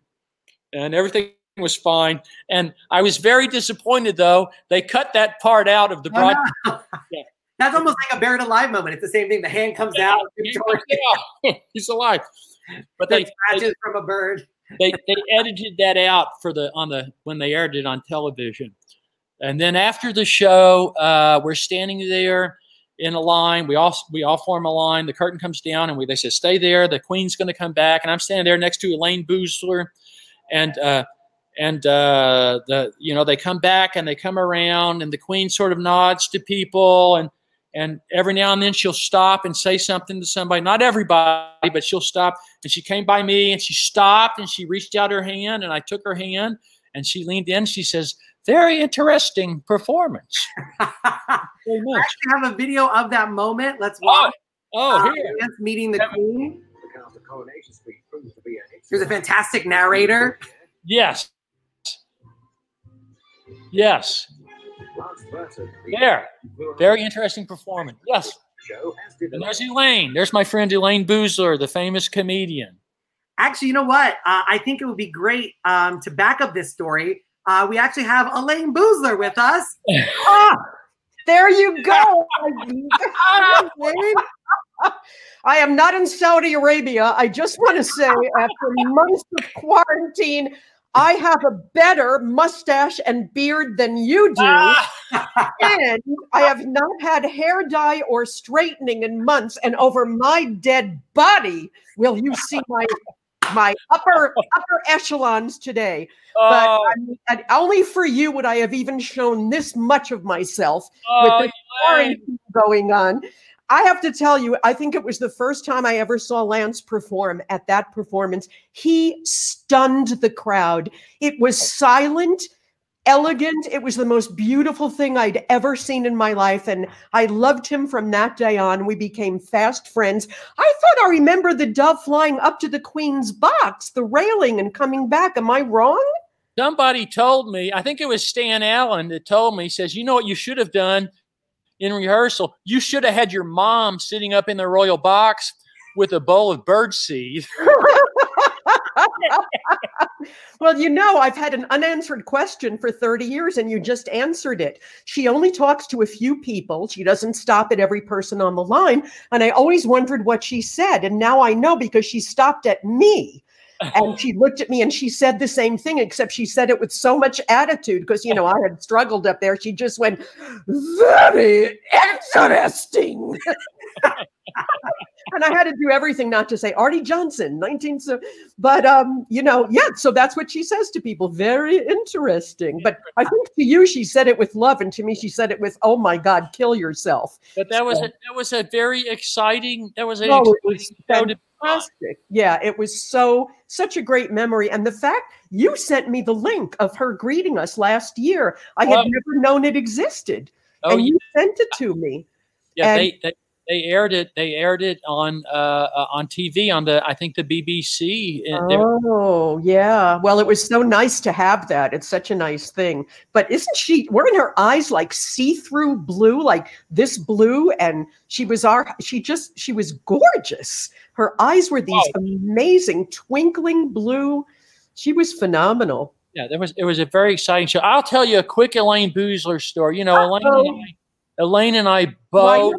and everything was fine. And I was very disappointed though. They cut that part out of the broadcast. No. yeah. That's almost like a buried alive moment. It's the same thing. The hand comes yeah, out. He's alive. But they they, scratches from a bird. they they edited that out for the on the when they aired it on television. And then after the show, uh, we're standing there in a line. We all we all form a line. The curtain comes down, and we they say, "Stay there." The Queen's going to come back, and I'm standing there next to Elayne Boosler, and uh, and uh, the you know they come back and they come around, and the Queen sort of nods to people, and and every now and then she'll stop and say something to somebody. Not everybody, but she'll stop. And she came by me, and she stopped, and she reached out her hand, and I took her hand, and she leaned in. She says, "Very interesting performance." Very I much. actually have a video of that moment. Let's watch. Oh, uh, here. Lance meeting the queen. Because the coronation speech proved to be an There's a fantastic narrator. Yes. Yes. Lance Burton, the There. Very interesting performance. Yes. show has been And there's Elayne. There's my friend Elayne Boosler, the famous comedian. Actually, you know what? Uh, I think it would be great um, to back up this story. Uh, we actually have Elayne Boosler with us. Ah, there you go. I am not in Saudi Arabia. I just want to say, after months of quarantine, I have a better mustache and beard than you do. Ah! And I have not had hair dye or straightening in months. And over my dead body will you see my my upper upper echelons today. But Oh, I mean, and only for you would I have even shown this much of myself oh, with the quarantine going on. I have to tell you, I think it was the first time I ever saw Lance perform at that performance. He stunned the crowd. It was silent elegant. It was the most beautiful thing I'd ever seen in my life. And I loved him from that day on. We became fast friends. I thought I remember the dove flying up to the queen's box, the railing, and coming back. Am I wrong? Somebody told me, I think it was Stan Allen that told me, says, you know what you should have done in rehearsal? You should have had your mom sitting up in the royal box with a bowl of bird seed. well, you know, I've had an unanswered question for 30 years and you just answered it. She only talks to a few people. She doesn't stop at every person on the line. And I always wondered what she said. And now I know because she stopped at me. And she looked at me and she said the same thing, except she said it with so much attitude because, you know, I had struggled up there. She just went, very interesting. and I had to do everything not to say Arte Johnson, 19. So, but um, you know, yeah. So that's what she says to people. Very interesting. But I think to you, she said it with love, and to me, she said it with, "Oh my God, kill yourself." But that was a, that was a very exciting. That was a no, it was fantastic. Yeah, it was so such a great memory, and the fact you sent me the link of her greeting us last year, I had never known it existed, oh, and you sent it to me. Yeah, and, they, they they aired it. They aired it on uh, uh, on TV on the I think the BBC. Oh yeah. Well, it was so nice to have that. It's such a nice thing. But isn't she? Weren't her eyes like see through blue, like this blue? And she was our. She just she was gorgeous. Her eyes were these oh. amazing twinkling blue. She was phenomenal. Yeah, there was it was a very exciting show. I'll tell you a quick Elayne Boosler story. You know, Elayne. and I, Elayne and I both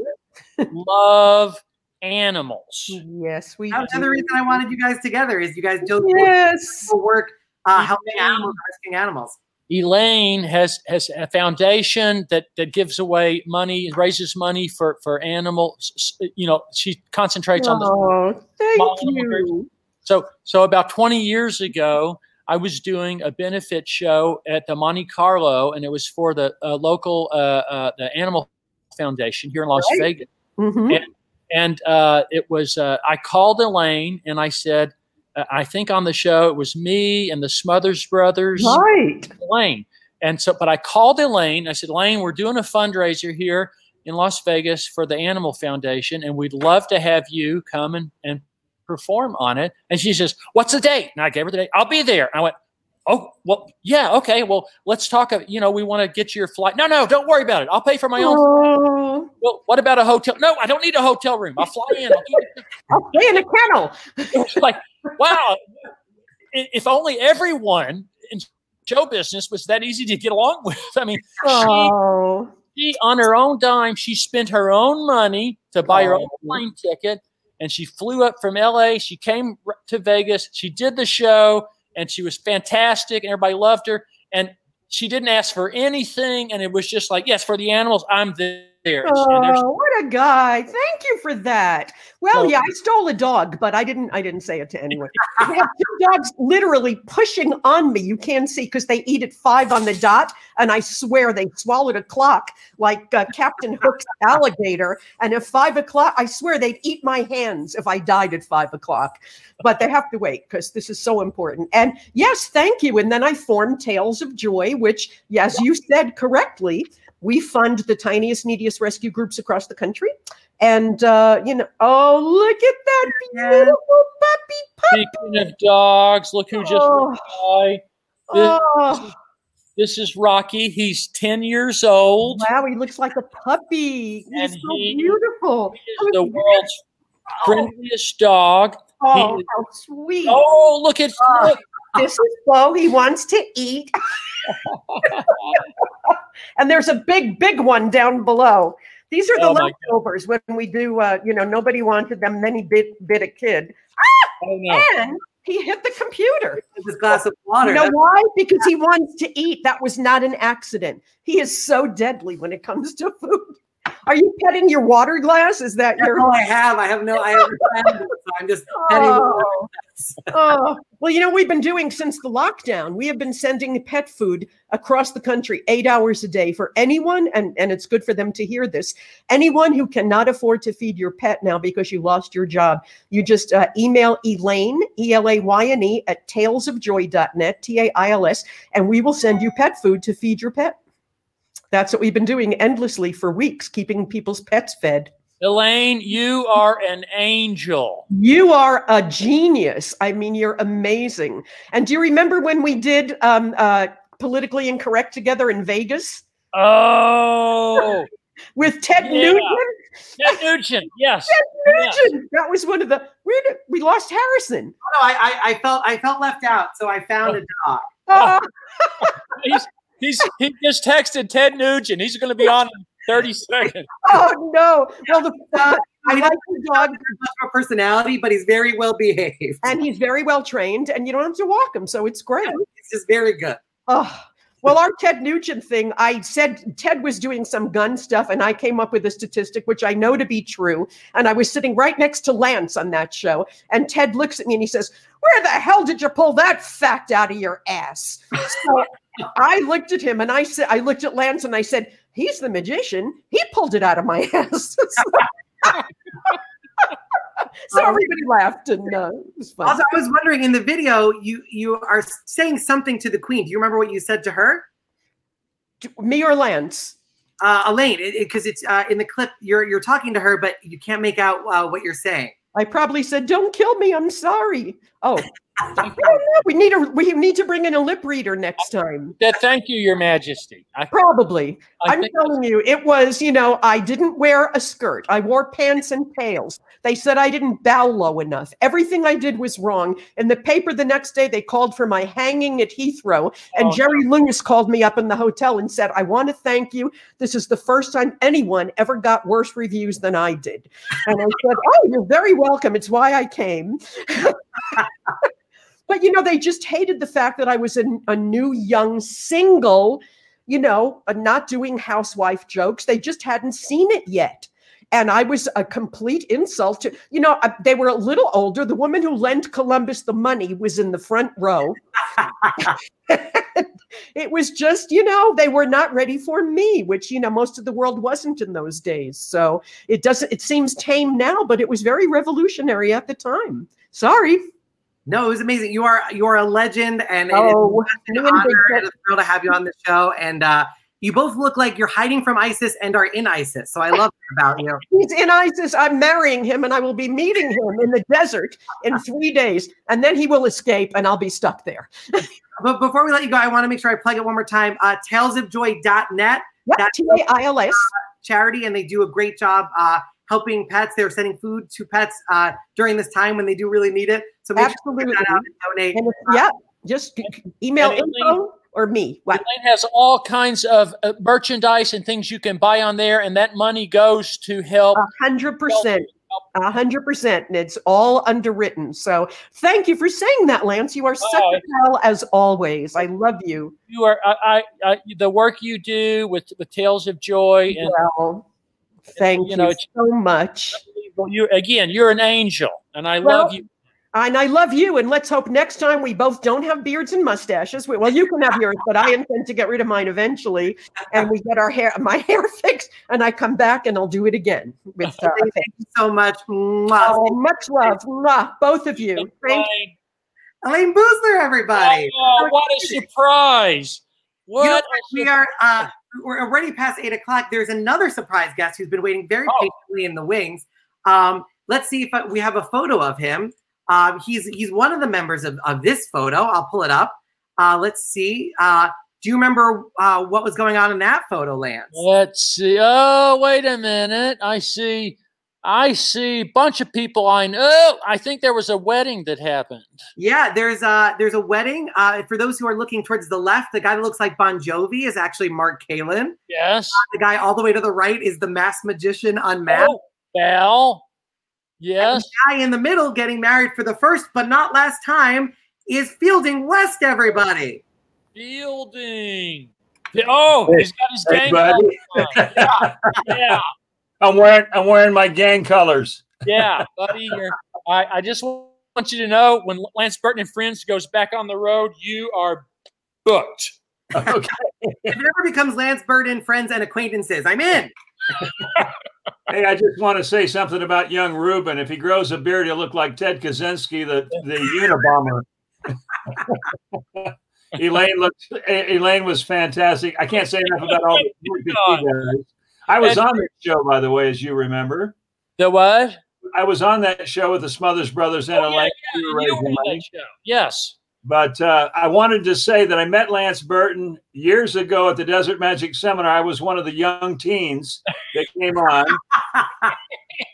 love animals. Yes, we. That's another reason I wanted you guys together is you guys do yes. work uh, helping animals, rescuing animals. Elayne has has a foundation that that gives away money, raises money for for animals. You know, she concentrates oh, on the. Oh, thank you. So so about twenty years ago, I was doing a benefit show at the Monte Carlo, and it was for the uh, local uh, uh, the Animal Foundation here in Las right. Vegas. Mm-hmm. And, and uh, it was, uh, I called Elayne and I said, uh, I think on the show it was me and the Smothers Brothers. Right. Elayne. And so, but I called Elayne. I said, Elayne, we're doing a fundraiser here in Las Vegas for the Animal Foundation, and we'd love to have you come and, and perform on it. And she says, What's the date? And I gave her the date. I'll be there. And I went, Oh, well, yeah, okay. Well, let's talk. You know, we want to get your flight. No, no, don't worry about it. I'll pay for my own. Oh. Well, what about a hotel? No, I don't need a hotel room. I'll fly in. I'll, stay in a kennel. like, wow. If only everyone in show business was that easy to get along with. I mean, oh. she, she on her own dime, she spent her own money to buy oh. her own oh. plane ticket, and she flew up from L.A. She came to Vegas. She did the show and she was fantastic and everybody loved her and she didn't ask for anything and it was just like yes for the animals i'm there oh, what a guy. Thank you for that. Well so, yeah i stole a dog but i didn't i didn't say it to anyone. I have two dogs literally pushing on me. You can't see because they eat at five on the dot and i swear they swallowed a clock like uh, captain hook's alligator. And at five o'clock i swear they'd eat my hands if i died at five o'clock. But they have to wait because this is so important. And yes, thank you. And then I formed Tails of Joy, which, yes, you said correctly, we fund the tiniest, neediest rescue groups across the country. And uh, you know, oh, look at that beautiful puppy puppy. Speaking of dogs, look who just oh. by. This, oh. this is Rocky. He's 10 years old. Wow, he looks like a puppy. He's and so he, beautiful. He is the world's friendliest dog. Oh, he, how sweet. Oh, look at uh, look. This is Bo. He wants to eat. and there's a big, big one down below. These are the oh leftovers when we do, uh, you know, nobody wanted them, then he bit, bit a kid. Ah! Oh, no. And he hit the computer. His glass of water. You know why? Because he wants to eat. That was not an accident. He is so deadly when it comes to food. Are you petting your water glass? Is that your? all I have. I have no. I have. I'm just petting. Oh, oh, well, you know, we've been doing since the lockdown. We have been sending pet food across the country eight hours a day for anyone, and, and it's good for them to hear this. Anyone who cannot afford to feed your pet now because you lost your job, you just uh, email Elayne, E L A Y N E, at tailsofjoy.net, T A I L S, and we will send you pet food to feed your pet. That's what we've been doing endlessly for weeks, keeping people's pets fed. Elayne, you are an angel. You are a genius. I mean, you're amazing. And do you remember when we did um, uh, politically incorrect together in Vegas Oh, with Ted Yeah. Nugent? Ted Nugent. Yes. Ted Yes. Nugent. That was one of the. We we lost Harrison. No, I, I, I felt I felt left out, so I found a dog. Uh, He's, he's, he just texted Ted Nugent. He's going to be on in 30 seconds. oh no! Well, the, uh, I like the dog, Much a personality, but he's very well behaved. and he's very well trained, and you don't have to walk him, so it's great. He's just very good. Oh, well, our Ted Nugent thing, I said Ted was doing some gun stuff, and I came up with a statistic which I know to be true. And I was sitting right next to Lance on that show. And Ted looks at me and he says, Where the hell did you pull that fact out of your ass? So I looked at him and I said, I looked at Lance and I said, He's the magician. He pulled it out of my ass. so everybody laughed and uh, it was fun. Also, I was wondering in the video, you you are saying something to the queen. Do you remember what you said to her, me or Lance? uh, Elayne? Because it's uh, in the clip. You're you're talking to her, but you can't make out uh, what you're saying. I probably said, "Don't kill me. I'm sorry." Oh, don't. We need a we need to bring in a lip reader next time. That, thank you, Your Majesty. I, Probably. I I'm telling you, it was. You know, I didn't wear a skirt. I wore pants and tails. They said I didn't bow low enough. Everything I did was wrong. In the paper the next day, they called for my hanging at Heathrow, and Oh, Jerry Lewis called me up in the hotel and said, "I want to thank you. This is the first time anyone ever got worse reviews than I did." And I said, "Oh, you're very welcome. It's why I came." but you know, they just hated the fact that I was a, a new, young, single, you know, uh, not doing housewife jokes. They just hadn't seen it yet. And I was a complete insult to, you know, uh, they were a little older. The woman who lent Columbus the money was in the front row. it was just, you know, they were not ready for me, which, you know, most of the world wasn't in those days. So it doesn't, it seems tame now, but it was very revolutionary at the time. Sorry. No, it was amazing. You are you are a legend, and it is Oh, an me and Big honor and a thrill to have you on the show. And uh, you both look like you're hiding from ISIS and are in ISIS. So I love that about you. He's in ISIS. I'm marrying him, and I will be meeting him in the desert in three days, and then he will escape, and I'll be stuck there. But before we let you go, I want to make sure I plug it one more time. Uh, tailsofjoy.net Yep, That's- T A I L S. charity, and they do a great job uh, helping pets. They're sending food to pets uh, during this time when they do really need it. So make Absolutely. you check that out and donate. And it's, yeah, just g- g- email And info or me. What? Elayne has all kinds of uh, merchandise and things you can buy on there, and that money goes to help. A hundred percent. A hundred percent. And it's all underwritten. So thank you for saying that, Lance. You are such Oh, a pal as always. I love you. You are I, I, I the work you do with with Tails of Joy and Well, thank you you, know, so much. you again. You're an angel, and I Well, love you. And I love you. And let's hope next time we both don't have beards and mustaches. We- Well, you can have yours, but I intend to get rid of mine eventually. And we get our hair, my hair fixed, and I come back and I'll do it again. With, uh, Thank you so much. Mwah. oh, much love, Mwah, both of you. Thank Elayne. Elayne Boosler, everybody. Oh, what a surprise! What You know a what? we are uh, we're already past eight o'clock. There's another surprise guest who's been waiting very Oh. patiently in the wings. Um, let's see if I, we have a photo of him. Um, he's he's one of the members of, of this photo. I'll pull it up. Uh, let's see. Uh, do you remember uh, what was going on in that photo, Lance? Let's see. Oh, wait a minute. I see. I see a bunch of people I know. Oh, I think there was a wedding that happened. Yeah, there's a there's a wedding. Uh, for those who are looking towards the left, the guy that looks like Bon Jovi is actually Mark Kalin. Yes. The guy all the way to the right is the masked magician unmasked. Oh, Val. Yes. guy in the middle getting married for the first but not last time is Fielding West, everybody. Fielding. Oh, he's got his gang buddy. colors on. Yeah, yeah, I'm wearing I'm wearing my gang colors. yeah, buddy. You're, I, I just want want you to know when Lance Burton and Friends goes back on the road, you are booked. If it ever becomes Lance Burton, friends and acquaintances, I'm in. Hey, I just want to say something about young Ruben. If he grows a beard, he'll look like Ted Kaczynski, the the Unabomber. Elayne looked. Elayne was fantastic. I can't say enough about all the work that she does. I was on that show, by the way, as you remember. The what? I was on that show with the Smothers Brothers and Oh, Elayne. yeah, We were you were on that show. Yes. But uh, I wanted to say that I met Lance Burton years ago at the Desert Magic Seminar. I was one of the young teens that came on.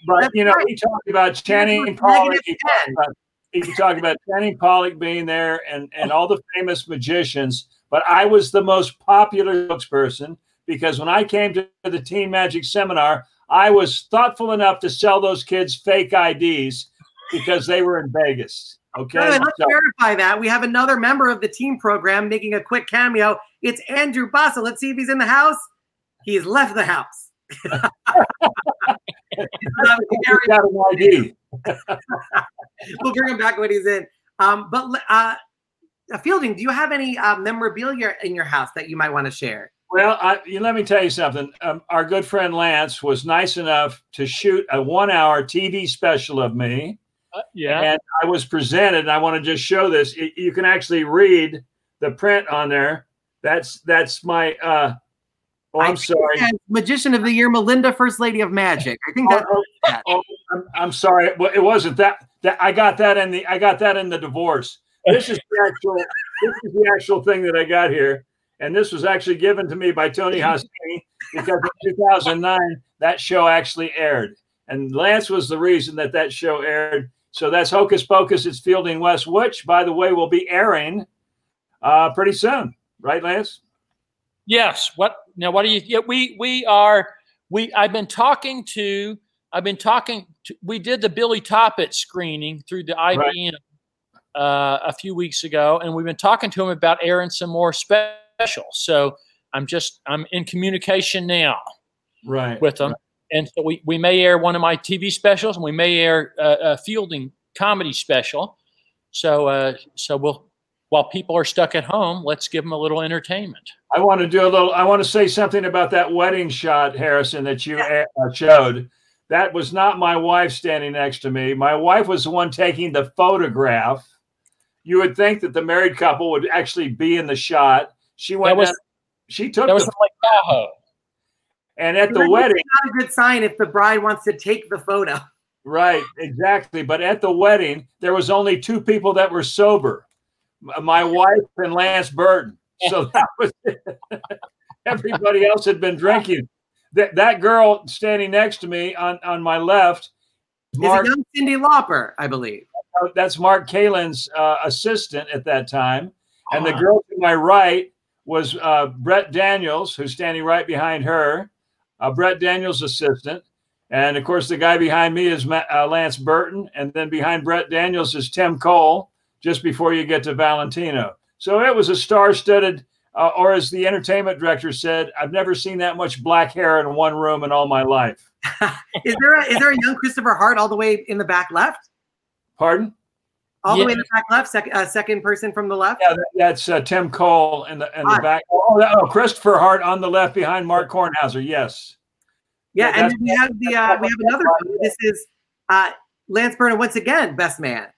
but That's you know, right. he talked about Channing Pollock. He talked about, he talked about Channing Pollock being there and and all the famous magicians. But I was the most popular spokesperson because when I came to the Teen Magic Seminar, I was thoughtful enough to sell those kids fake IDs because they were in Vegas. Okay. Way, let's So- verify that. We have another member of the team program making a quick cameo. It's Andrew Basso. Let's see if he's in the house. He's left the house. Got an ID. we'll bring him back when he's in. Um, but uh, uh, Fielding, do you have any uh, memorabilia in your house that you might want to share? Well, I, you, let me tell you something. Um, our good friend Lance was nice enough to shoot a one-hour TV special of me, yeah. and I was presented. And I want to just show this. Y- you can actually read the print on there. That's that's my. Uh, oh, I I'm sorry. Magician of the Year, Melinda, First Lady of Magic. I think Oh, that's oh, oh, I'm, I'm sorry. Well, it wasn't that. That I got that in the. I got that in the divorce. This is the actual. This is the actual thing that I got here, and this was actually given to me by Tony Hassini because in 2009 that show actually aired, and Lance was the reason that that show aired. So that's Hocus Pocus. It's Fielding West, which, by the way, will be airing uh, pretty soon, right, Lance? Yes. What now? What do you? Yeah, we we are we. I've been talking to. I've been talking. To, we did the Billy Topit screening through the IBM uh, a few weeks ago, and we've been talking to him about airing some more specials. So I'm just I'm in communication now Right. with them, and so we we may air one of my TV specials, and we may air a, a Fielding comedy special. So uh, so we'll while people are stuck at home, let's give them a little entertainment. I want to do a little. I want to say something about that wedding shot, Harrison, that you uh, showed. That was not my wife standing next to me. My wife was the one taking the photograph. You would think that the married couple would actually be in the shot. She went. That was- down- she took That was the, from Lake Tahoe. And at the It's wedding, not a good sign if the bride wants to take the photo. right? Exactly. But at the wedding, there was only two people that were sober: my wife and Lance Burton. So that was everybody else had been drinking. That that girl standing next to me on on my left, Is Mark. a young Cyndi Lauper, I believe. That's Mark Kalin's uh, assistant at that time, and the Ah. girl to my right was uh, Brett Daniels, who's standing right behind her. Uh, Brett Daniels' assistant, and of course the guy behind me is Ma- uh, Lance Burton, and then behind Brett Daniels is Tim Cole. Just before you get to Valentino, so it was a star-studded. Uh, or as the entertainment director said, I've never seen that much black hair in one room in all my life. Is there a, is there a young Christopher Hart all the way in the back left? Pardon? All the way Yeah. in the back left, second uh, second person from the left. Yeah, that's uh, Tim Cole in the in the back. Oh, that- oh, Christopher Hart on the left behind Mark Kornhauser. Yes. Yeah, Yeah, and then we have the uh, we have another. one. This is uh, Lance Burton once again, best man.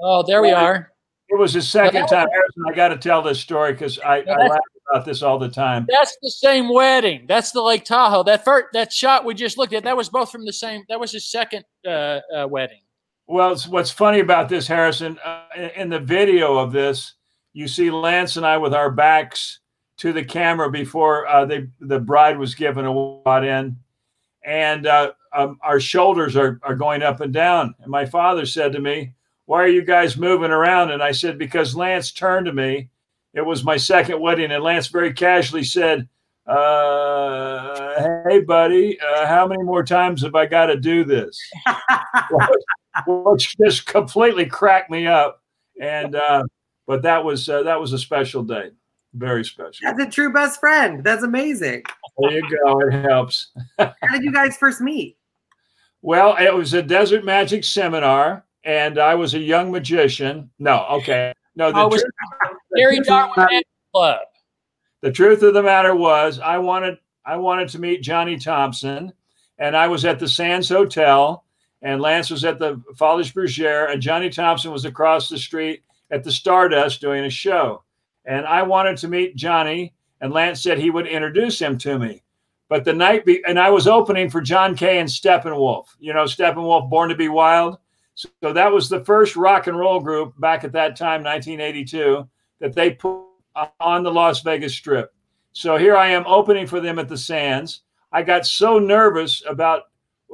Oh, there we are. It was his second Well, time. Harrison, I got to tell this story because I, I that's- laugh about this all the time. That's the same wedding. That's the Lake Tahoe. That first that shot we just looked at. That was both from the same. That was his second uh, uh, wedding. Well, it's, what's funny about this, Harrison, uh, in, in the video of this, you see Lance and I with our backs to the camera before uh, they, the bride was given a wad in, and uh, um, our shoulders are, are going up and down. And my father said to me, "Why are you guys moving around?" And I said, "Because Lance turned to me. It was my second wedding, and Lance very casually said." Uh, hey, buddy, uh, how many more times have I got to do this? which just completely cracked me up. And uh, but that was uh, that was a special day, very special. That's a true best friend. That's amazing. There you go. It helps. How did you guys first meet? Well, it was a Desert Magic seminar, and I was a young magician. No, okay, no. The, I was truth, Gary Darwin Club. the truth of the matter was, I wanted I wanted to meet Johnny Thompson, and I was at the Sands Hotel, and Lance was at the Folies Bergère, and Johnny Thompson was across the street at the Stardust doing a show, and I wanted to meet Johnny, and Lance said he would introduce him to me. But the night, be- and I was opening for John Kay and Steppenwolf. You know, Steppenwolf, Born to Be Wild. So, so that was the first rock and roll group back at that time, 1982, that they put on the Las Vegas Strip. So here I am opening for them at the Sands. I got so nervous about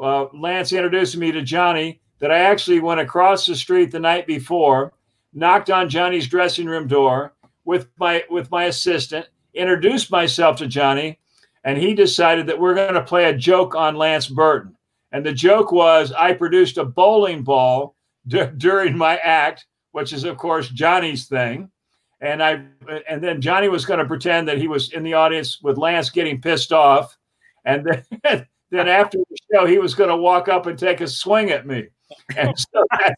uh, Lance introducing me to Johnny that I actually went across the street the night before, knocked on Johnny's dressing room door with my with my assistant, introduced myself to Johnny, and he decided that we're going to play a joke on Lance Burton. And the joke was I produced a bowling ball d- during my act, which is of course Johnny's thing. And I and then Johnny was going to pretend that he was in the audience with Lance getting pissed off, and then then after the show he was going to walk up and take a swing at me. And so that's,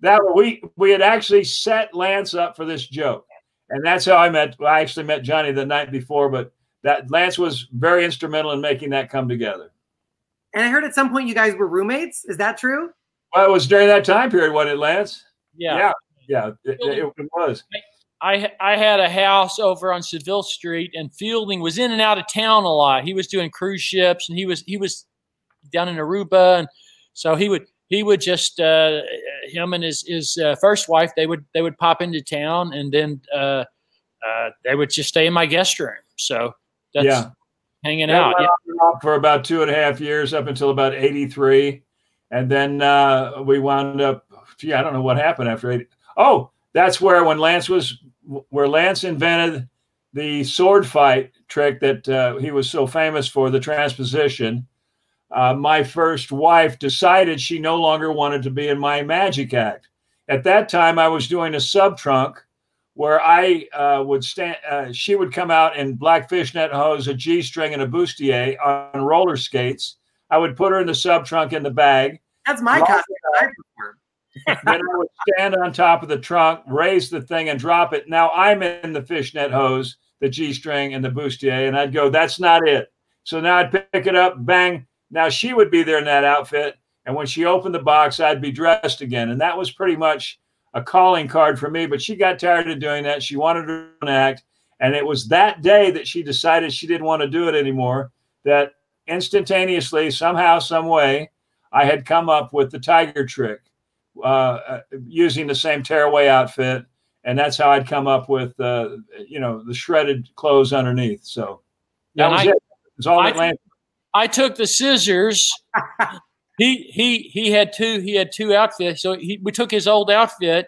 that we we had actually set Lance up for this joke, and that's how I met. I actually met Johnny the night before, but that Lance was very instrumental in making that come together. And I heard at some point you guys were roommates. Is that true? Well, it was during that time period, wasn't it, Lance? Yeah. yeah, yeah, it, it- it was. I I had a house over on Seville Street, and Fielding was in and out of town a lot. He was doing cruise ships, and he was he was down in Aruba, and so he would he would just uh, him and his his uh, first wife they would they would pop into town, and then uh, uh, they would just stay in my guest room. So that's Yeah. hanging That out. Yeah. on and off for about two and a half years up until about 83. And then uh, we wound up, gee, I don't know what happened after 80. Oh, that's where when Lance was, where Lance invented the sword fight trick that uh, he was so famous for, the transposition. Uh, my first wife decided she no longer wanted to be in my magic act. At that time, I was doing a sub trunk where I uh, would stand. Uh, she would come out in black fishnet hose, a G string, and a bustier on roller skates. I would put her in the sub trunk in the bag. That's my costume. Then I would stand on top of the trunk, raise the thing, and drop it. Now I'm in the fishnet hose, the G string, and the bustier, and I'd go, "That's not it." So now I'd pick it up, bang. Now she would be there in that outfit, and when she opened the box, I'd be dressed again, and that was pretty much a calling card for me. But she got tired of doing that. She wanted own act, and it was that day that she decided she didn't want to do it anymore. That instantaneously, somehow, some way, I had come up with the tiger trick uh, using the same tearaway outfit, and that's how I'd come up with, uh, you know, the shredded clothes underneath. So that And was I- it. It's all I- that Lance. I took the scissors. he he he had two he had two outfits. So he, we took his old outfit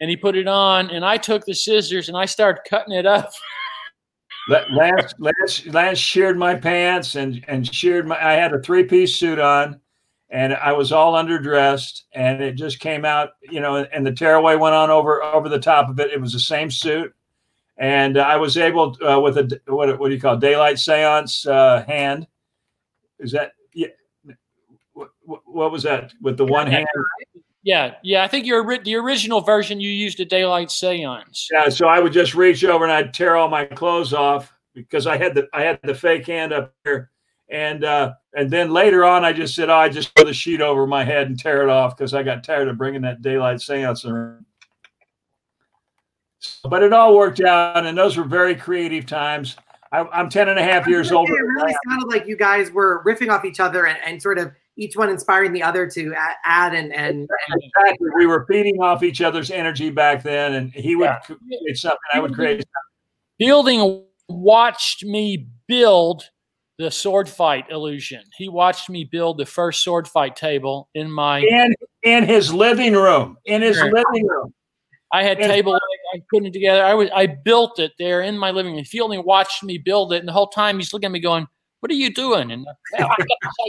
and he put it on, and I took the scissors and I started cutting it up. La- Lance, Lance, Lance sheared my pants and and sheared my. I had a three piece suit on, and I was all underdressed, and it just came out, you know. And the tearaway went on over over the top of it. It was the same suit, and I was able uh, with a what what do you call it? daylight seance uh, hand? Is that yeah? What, what- was that with the one hand? Yeah, yeah. I think your the original version you used a daylight seance. Yeah, so I would just reach over and I'd tear all my clothes off because I had the I had the fake hand up here, and uh, and then later on I just said, oh, I just put the sheet over my head and tear it off because I got tired of bringing that daylight seance around. But it all worked out, and those were very creative times. I, I'm 10 and a half years I was older. gonna say, It really sounded like you guys were riffing off each other and, and sort of each one inspiring the other to add and and, and Exactly. We were feeding off each other's energy back then, and he would Yeah. create something, I would create Fielding watched me build the sword fight illusion. He watched me build the first sword fight table in my. in in his living room. In his Right. living room. I had And- table. I put it together. I was. I built it there in my living room. He only watched me build it, and the whole time he's looking at me, going, "What are you doing?" And I got this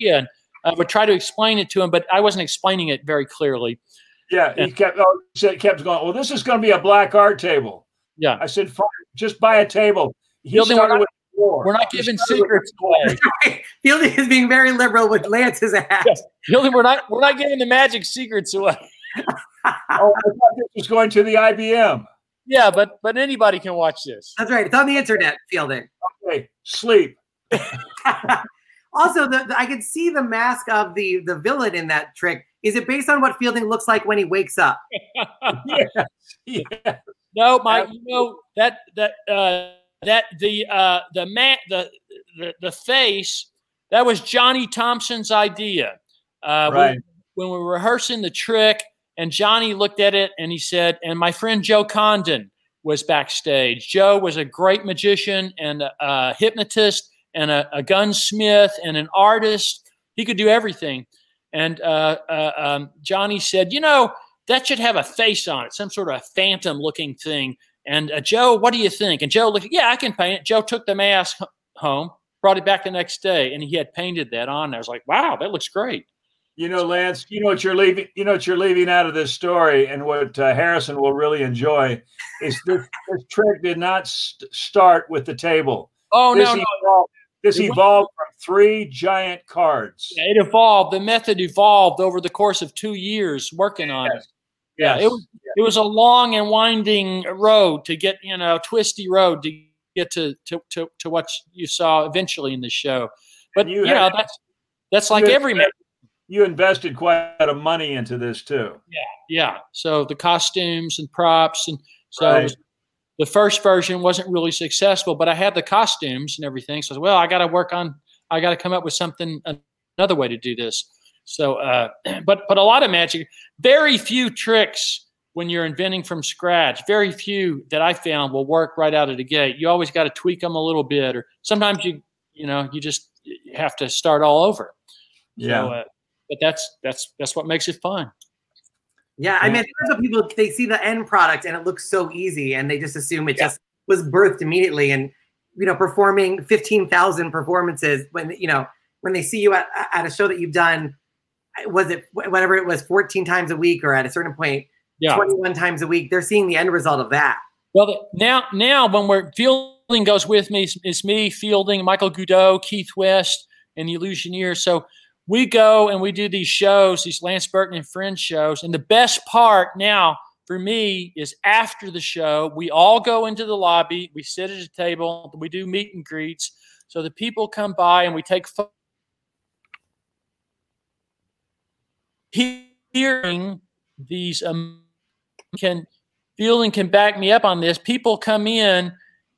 idea, and I would try to explain it to him, but I wasn't explaining it very clearly. Yeah, he kept oh, he kept going. Well, this is going to be a black art table. Yeah. I said, fine, just buy a table. He Fielding, started with floor. we're not giving secrets away. Fielding is being very liberal with Lance's hat. Yes. Fielding, we're not we're not giving the magic secrets away. Oh, I thought this was going to the IBM. Yeah, but but anybody can watch this. That's right. It's on the internet, Fielding. Okay, sleep. also, the, the- I could see the mask of the the villain in that trick. Is it based on what Fielding looks like when he wakes up? Yes, yes. No, my you know that that uh that the uh the man the, the the face that was Johnny Thompson's idea. Uh when- Right. when, we were rehearsing the trick and Johnny looked at it and he said, and my friend Joe Condon was backstage. Joe was a great magician and a, a hypnotist and a, a gunsmith and an artist. He could do everything. And uh, uh, um, Johnny said, you know, that should have a face on it, some sort of a phantom looking thing. And uh, Joe, what do you think? And Joe looked, yeah, I can paint it. Joe took the mask home, brought it back the next day, and he had painted that on. I was like, wow, that looks great. You know, Lance, you know what you're leaving. You know what you're leaving out of this story, and what uh, Harrison will really enjoy is this, this trick did not st- start with the table. Oh, this no, no. this evolved from three giant cards. It evolved. The method evolved over the course of two years working on it. Yeah, Yes. it was it was a long and winding road to get, you know, twisty road to get to to to, to what you saw eventually in the show. But And you, you know, that's that's like every man. You invested quite a lot of money into this too. Yeah. Yeah. So the costumes and props and so Right. was- the first version wasn't really successful, but I had the costumes and everything. So I said, well, I got to work on. I got to come up with something another way to do this. So, uh, but but a lot of magic, very few tricks when you're inventing from scratch. Very few that I found will work right out of the gate. You always got to tweak them a little bit, or sometimes you you know you just have to start all over. Yeah. So, uh, but that's that's that's what makes it fun. Yeah, I mean, I think that's what people they see the end product and it looks so easy, and they just assume it just was birthed immediately. And you know, performing fifteen thousand performances when you know when they see you at at a show that you've done, was it whatever it was, fourteen times a week, or at a certain point, Yeah. twenty one times a week? They're seeing the end result of that. Well, now, now when we're fielding goes with me, it's, me fielding, Michael Goudeau, Keith West, and the Illusioneers. So we go and we do these shows, these Lance Burton and Friends shows. And the best part now for me is after the show, we all go into the lobby, we sit at a table, we do meet and greets. So the people come by and we take hearing these um, can Fielding can back me up on this. People come in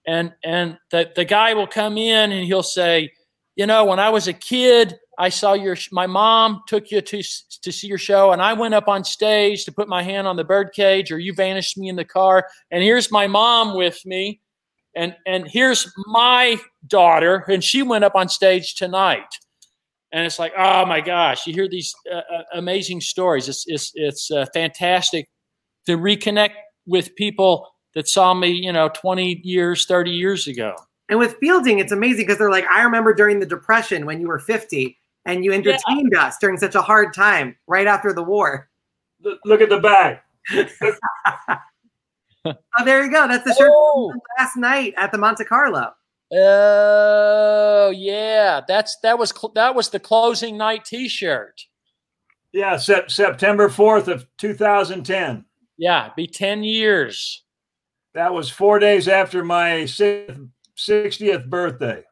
and and the, the guy will come in and he'll say, you know, when I was a kid, I saw your my mom took you to to see your show and I went up on stage to put my hand on the bird cage or you vanished me in the car and here's my mom with me and and here's my daughter and she went up on stage tonight. And it's like, oh my gosh, you hear these uh, uh, amazing stories. It's it's it's uh, fantastic to reconnect with people that saw me, you know, 20 years, 30 years ago. And with fielding, it's amazing because they're like, I remember during the Depression when you were 50 and you entertained us during such a hard time right after the war. Look- Look at the bag. Oh, there you go. That's the shirt Oh, last night at the Monte Carlo. Oh yeah, that's that was cl- that was the closing night T-shirt. Yeah, sep- September 4th of 2010. Yeah, be 10 years. That was four days after my 60th birthday.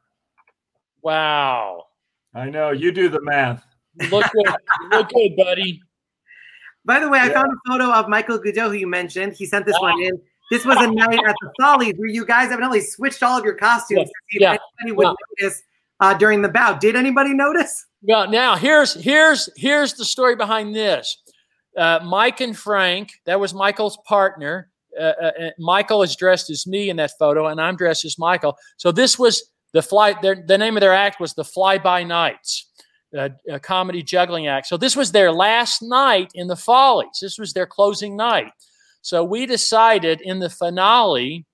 Wow, I know. You do the math. look good, look good, buddy. By the way, I Yeah. found a photo of Michael Goudeau, who you mentioned. He sent this one in. This was a night at the Folies where you guys evidently switched all of your costumes Yeah, to see if yeah, anybody would yeah. notice uh, during the bout. Did anybody notice? Well, now here's here's here's the story behind this. Uh, Mike and Frank, that was Michael's partner. Uh, uh, uh, Michael is dressed as me in that photo, and I'm dressed as Michael. So this was the fly. Their, the name of their act was the Fly By Nights, uh, a comedy juggling act. So this was their last night in the Folies. This was their closing night. So we decided in the finale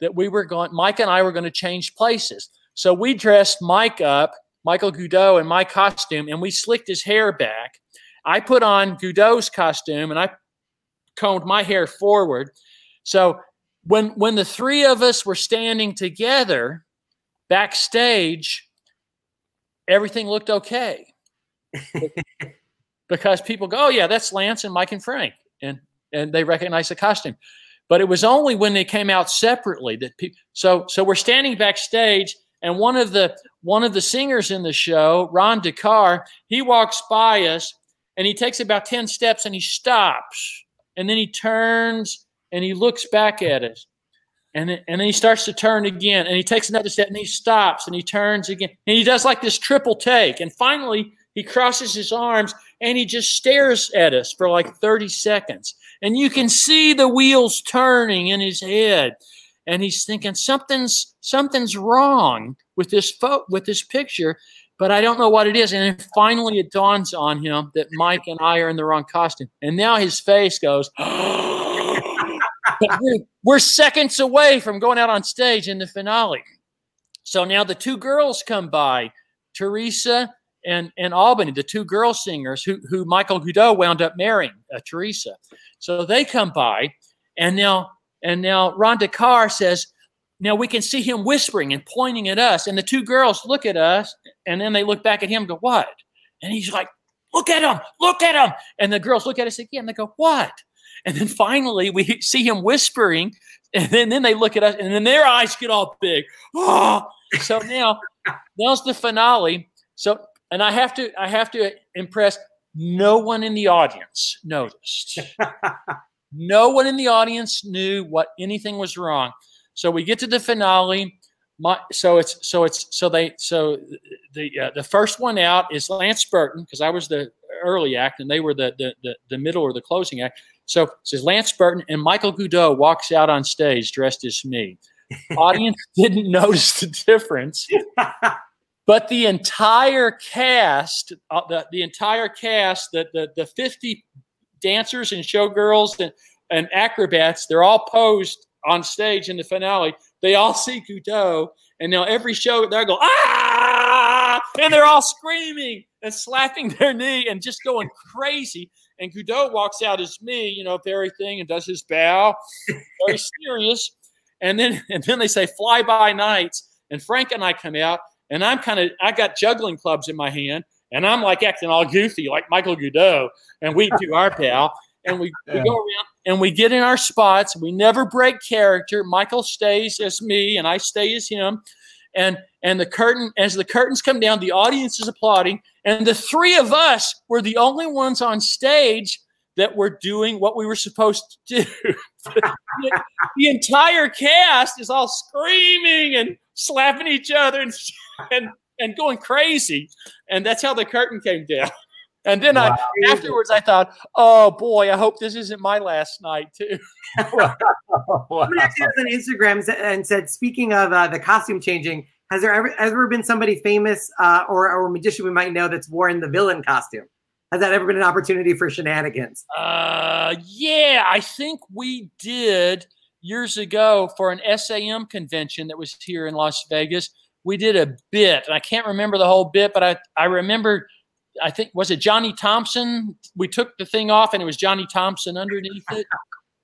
that we were going. Mike and I were going to change places. So we dressed Mike up Michael Goudeau in my costume, and we slicked his hair back. I put on Goudeau's costume, and I combed my hair forward. So when when the three of us were standing together, backstage, everything looked okay because people go, "Oh yeah, that's Lance and Mike and Frank," and and they recognize the costume. But it was only when they came out separately that people. So so we're standing backstage, and one of the one of the singers in the show, Ron DeCar, he walks by us, and he takes about ten steps, and he stops, and then he turns and he looks back at us. And and then he starts to turn again, and he takes another step, and he stops, and he turns again, and he does like this triple take, and finally he crosses his arms, and he just stares at us for like 30 seconds. And you can see the wheels turning in his head. And he's thinking something's something's wrong with this fo- with this picture, but I don't know what it is. And then finally it dawns on him that Mike and I are in the wrong costume. And now his face goes, we're, we're seconds away from going out on stage in the finale. So now the two girls come by, Teresa and, and Albany, the two girl singers who, who Michael Goudeau wound up marrying, uh, Teresa. So they come by, and now and now Ron DeCar says, now we can see him whispering and pointing at us, and the two girls look at us, and then they look back at him, and go what? And he's like, look at him, look at him, and the girls look at us again. They go what? And then finally we see him whispering, and then, then they look at us, and then their eyes get all big. Oh, so now now's the finale. So and I have to I have to impress no one in the audience noticed. no one in the audience knew what anything was wrong. So we get to the finale. My, so it's so it's so they so the uh, the first one out is Lance Burton because I was the early act and they were the, the the the middle or the closing act. So it says Lance Burton and Michael Goudeau walks out on stage dressed as me. Audience didn't notice the difference, but the entire cast, uh, the, the entire cast, the, the, the 50 dancers and showgirls and, and acrobats, they're all posed on stage in the finale. They all see Goudeau, and now every show they're going, ah! And they're all screaming and slapping their knee and just going crazy. And Goudeau walks out as me, you know, everything and does his bow, very serious. And then and then they say fly by nights. And Frank and I come out, and I'm kind of I got juggling clubs in my hand, and I'm like acting all goofy like Michael Goudeau, and we do our bow, and we, we go around and we get in our spots. We never break character. Michael stays as me, and I stay as him. And and the curtain as the curtains come down, the audience is applauding, and the three of us were the only ones on stage that were doing what we were supposed to do. the, the entire cast is all screaming and slapping each other and, and and going crazy, and that's how the curtain came down. And then wow. I afterwards I thought, oh boy, I hope this isn't my last night too. wow. Somebody actually on Instagram and said, speaking of uh, the costume changing, has there ever has ever been somebody famous uh, or or a magician we might know that's worn the villain costume? Has that ever been an opportunity for shenanigans? Uh, yeah, I think we did years ago for an SAM convention that was here in Las Vegas. We did a bit, and I can't remember the whole bit, but I I remember I think was it Johnny Thompson? We took the thing off and it was Johnny Thompson underneath it.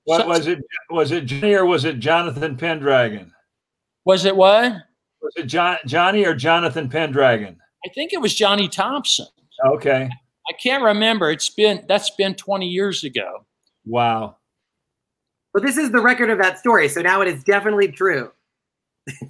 What so, was it? Was it Johnny or was it Jonathan Pendragon? Was it what? Was it John, Johnny or Jonathan Pendragon? I think it was Johnny Thompson. Okay. I can't remember. It's been that's been 20 years ago. Wow. Well, this is the record of that story, so now it is definitely true.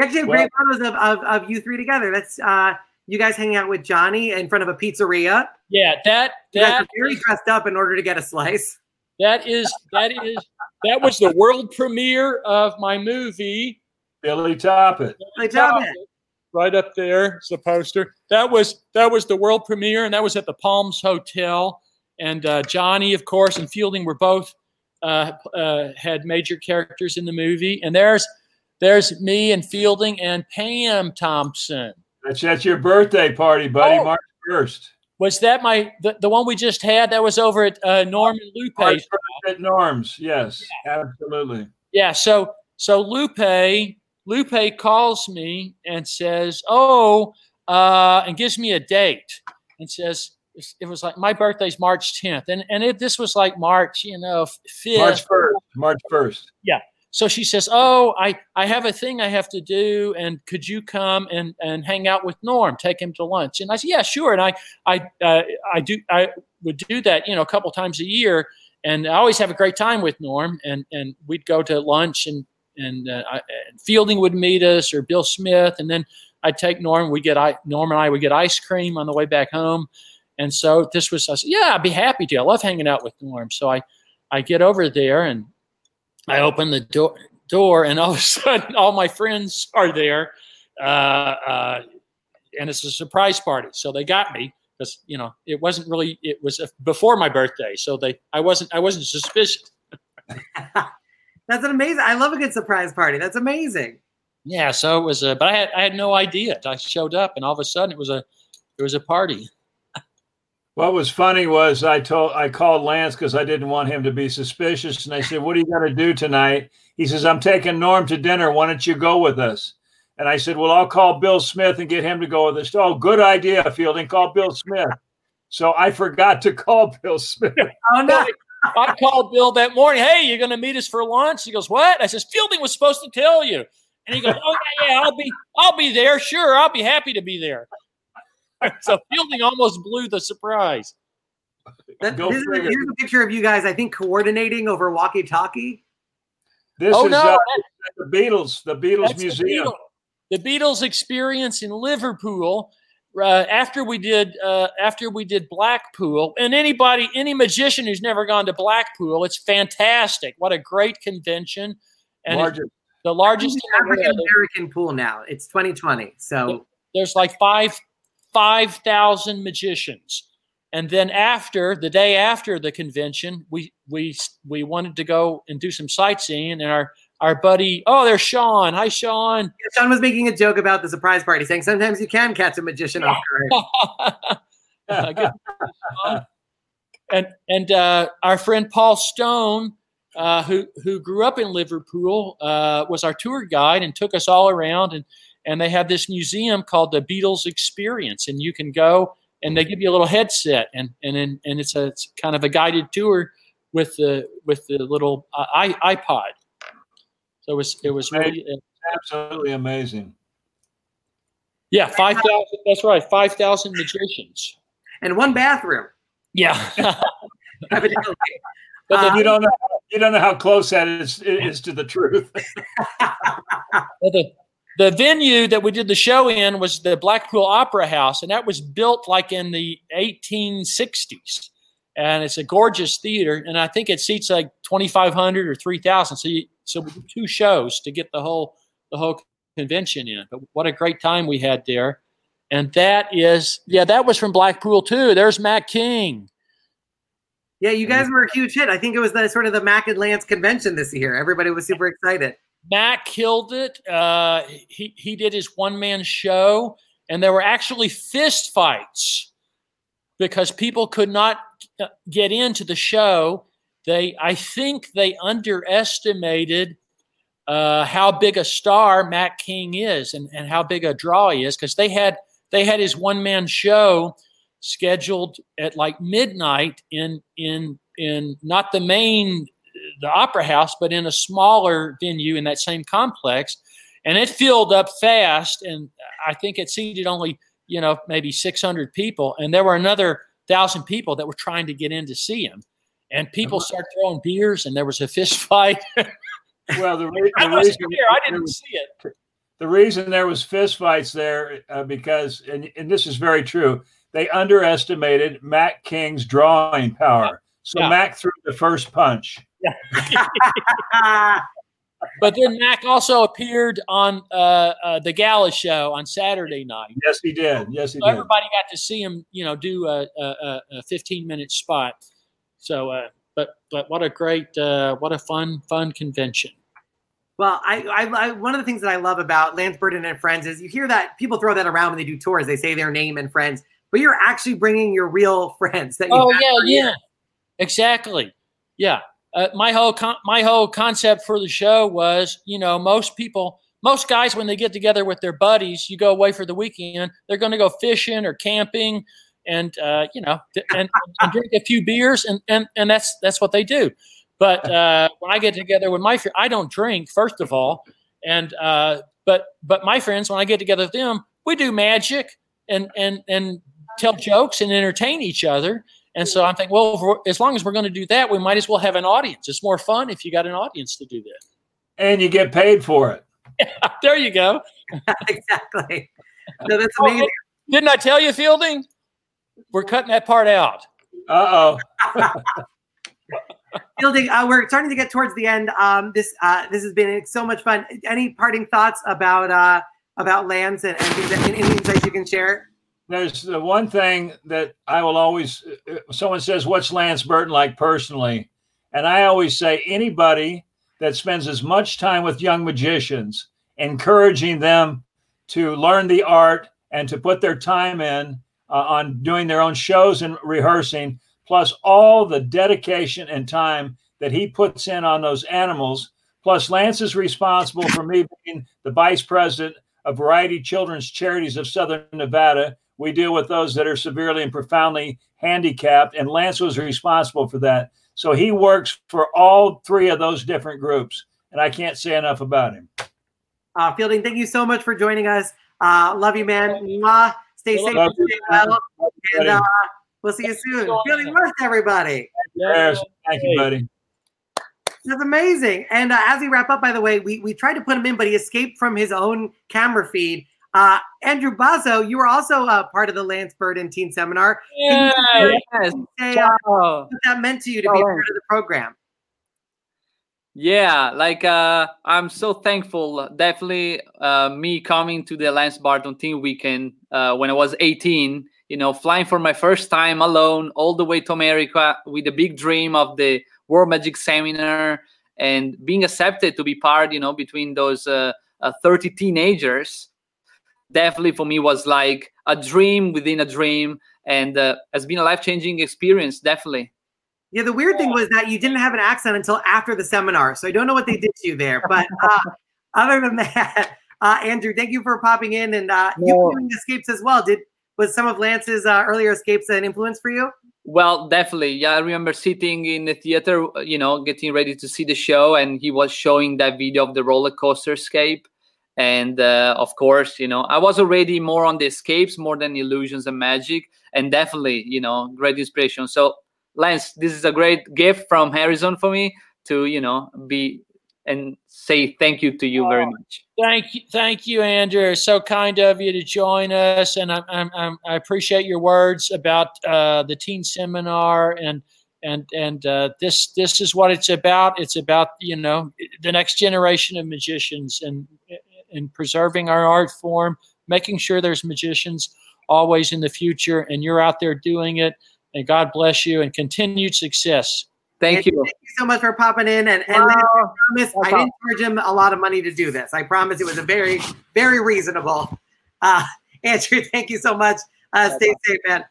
Actually, have great photos of, of, of you three together. That's uh, you guys hanging out with Johnny in front of a pizzeria. Yeah, that that very dressed up in order to get a slice. That is that is that was the world premiere of my movie. Billy Topit. Billy Topit. Right up there, it's the poster. That was that was the world premiere, and that was at the Palms Hotel. And uh, Johnny, of course, and Fielding were both uh, uh, had major characters in the movie. And there's there's me and Fielding and Pam Thompson. That's that's your birthday party, buddy, oh. March first. Was that my the, the one we just had? That was over at uh, Norm and Lupe. At Norm's, yes, yeah. absolutely. Yeah. So so Lupe Lupe calls me and says, "Oh," uh, and gives me a date and says it was like my birthday's March 10th, and and it, this was like March, you know, 5th. March 1st. March 1st. Yeah. so she says, "Oh, I I have a thing I have to do, and could you come and and hang out with Norm, take him to lunch?" And I said, "Yeah, sure." And I I uh, I do I would do that, you know, a couple times a year, and I always have a great time with Norm, and and we'd go to lunch, and and, uh, I, and Fielding would meet us, or Bill Smith, and then I'd take Norm. We get I Norm and I would get ice cream on the way back home, and so this was I said, "Yeah, I'd be happy to. I love hanging out with Norm." So I I get over there and I open the door, door, and all of a sudden, all my friends are there, uh, uh, and it's a surprise party. So they got me because you know it wasn't really it was before my birthday, so they I wasn't I wasn't suspicious. That's an amazing. I love a good surprise party. That's amazing. Yeah, so it was a, but I had I had no idea. I showed up, and all of a sudden it was a it was a party. What was funny was I told I called Lance because I didn't want him to be suspicious, and I said, "What are you going to do tonight?" He says, "I'm taking Norm to dinner. Why don't you go with us?" And I said, "Well, I'll call Bill Smith and get him to go with us." Oh, good idea, Fielding. Call Bill Smith. So I forgot to call Bill Smith. Oh no! I called Bill that morning. Hey, you're going to meet us for lunch? He goes, "What?" I says, "Fielding was supposed to tell you." And he goes, "Oh yeah, yeah, I'll be, I'll be there. Sure, I'll be happy to be there." So Fielding almost blew the surprise. That- Go this here's a picture of you guys. I think coordinating over walkie-talkie. This Oh is no, uh, that- the Beatles, the Beatles That's Museum. The, Beatles, the Beatles experience in Liverpool. Uh, after we did, uh, after we did Blackpool, and anybody, any magician who's never gone to Blackpool, it's fantastic. What a great convention, and it's Largest. the largest. It's in the African. American pool now. It's 2020. So There's like five five thousand magicians, and then after the day after the convention, we we we wanted to go and do some sightseeing, and our our buddy, oh, there's Sean. Hi, Sean. Sean was making a joke about the surprise party, saying sometimes you can catch a magician off guard. And and uh, our friend Paul Stone, uh, who who grew up in Liverpool, uh, was our tour guide and took us all around. and And they have this museum called the Beatles Experience, and you can go and they give you a little headset, and and and, and it's a it's kind of a guided tour with the with the little uh, iPod. So it was it was really. uh, Absolutely amazing. yeah, five thousand. That's right, five thousand magicians. And one bathroom. Yeah, evidently. but the, you don't know. You don't know how close that is is to the truth. Well, the the venue that we did the show in was the Blackpool Opera House, and that was built like in the 1860s. And it's a gorgeous theater, and I think it seats like 2,500 or 3,000. So, you, so we two shows to get the whole the whole convention in. But what a great time we had there! And that is, yeah, that was from Blackpool too. There's Mac King. Yeah, you guys were a huge hit. I think it was the sort of the Mac and Lance convention this year. Everybody was super excited. Mac killed it. Uh, he he did his one man show, and there were actually fist fights because people could not uh, get into the show. They, I think, they underestimated uh, how big a star Mac King is, and, and how big a draw he is, because they had they had his one man show scheduled at like midnight in in in not the main the opera house, but in a smaller venue in that same complex, and it filled up fast. And I think it seated only you know maybe 600 people, and there were another thousand people that were trying to get in to see him. And people started throwing beers, and there was a fist fight. Well, the, re- I the reason there; I didn't see it. the reason there was fist fights there uh, because and, and this is very true they underestimated Mac king's drawing power so Yeah. mac threw the first punch But then Mac also appeared on uh, uh, the gala show on Saturday night. yes he did yes he So did everybody got to see him, you know, do a, a, a- a 15 minute spot. So, uh, but but what a great, uh, what a fun fun convention. Well, I, I, I one of the things that I love about Lance Burton and Friends is you hear that people throw that around when they do tours. They say their name and friends, but you're actually bringing your real friends. That you Oh had yeah, for years. yeah, exactly. Yeah, uh, my whole con- my whole concept for the show was, you know, most people, most guys, when they get together with their buddies, you go away for the weekend, they're going to go fishing or camping, and uh, you know, and, and drink a few beers, and and and that's that's what they do. But uh, when I get together with my friends, I don't drink first of all, and uh, but but my friends, when I get together with them, we do magic and and and tell jokes and entertain each other. And so I'm thinking, well, as long as we're going to do that, we might as well have an audience. It's more fun if you got an audience to do that. And you get paid for it. there you go. exactly. No, that's Oh, amazing. Didn't I tell you, Fielding? We're cutting that part out. Uh oh. Fielding, uh, we're starting to get towards the end. Um, this uh, this has been so much fun. Any parting thoughts about uh, about Lance and, and things that, any insights you can share? There's the one thing that I will always. uh, Someone says, "What's Lance Burton like personally?" And I always say, anybody that spends as much time with young magicians, encouraging them to learn the art and to put their time in uh, on doing their own shows and rehearsing, plus all the dedication and time that he puts in on those animals. Plus, Lance is responsible for me being the vice president of Variety Children's Charities of Southern Nevada. We deal with those that are severely and profoundly handicapped, and Lance was responsible for that. So he works for all three of those different groups, and I can't say enough about him. Uh, Fielding, thank you so much for joining us. Uh, love you, man. Mwah. Stay safe. Love you. Stay well. And uh, we'll see you soon. Fielding West, everybody. Yes, thank you, buddy. That's amazing. And uh, as we wrap up, by the way, we, we tried to put him in, but he escaped from his own camera feed. Uh, Andrew Basso, you were also uh, part of the Lance Burton Teen Seminar. Yay! Yes. Say uh, what that meant to you to be part of the program. Yeah, like uh, I'm so thankful. Definitely, uh, me coming to the Lance Burton Team Weekend uh, when I was 18. You know, flying for my first time alone all the way to America with the big dream of the World Magic Seminar and being accepted to be part. You know, between those uh, uh, 30 teenagers, definitely for me was like a dream within a dream, and uh, has been a life changing experience. Definitely. Yeah, the weird thing was that you didn't have an accent until after the seminar. So I don't know what they did to you there. But uh, other than that, uh, Andrew, thank you for popping in. And uh, you No. were doing escapes as well. Did Was some of Lance's uh, earlier escapes an influence for you? Well, definitely. Yeah, I remember sitting in the theater, you know, getting ready to see the show, and he was showing that video of the roller coaster escape. And uh, of course, you know, I was already more on the escapes more than illusions and magic, and definitely, you know, great inspiration. So, Lance, this is a great gift from Harrison for me to, you know, be and say thank you to you very Oh. much. Thank you, thank you, Andrew. It's so kind of you to join us, and I'm, I'm, I'm, I appreciate your words about uh, the teen seminar and and and uh, this this is what it's about. It's about you know the next generation of magicians and and preserving our art form, making sure there's magicians always in the future, and you're out there doing it. And God bless you and continued success. Thank you. Thank you so much for popping in. And, and Lance, I promise I didn't charge him a lot of money to do this. I promise it was a very, very reasonable. Uh, Andrew, thank you so much. Uh, stay safe, man.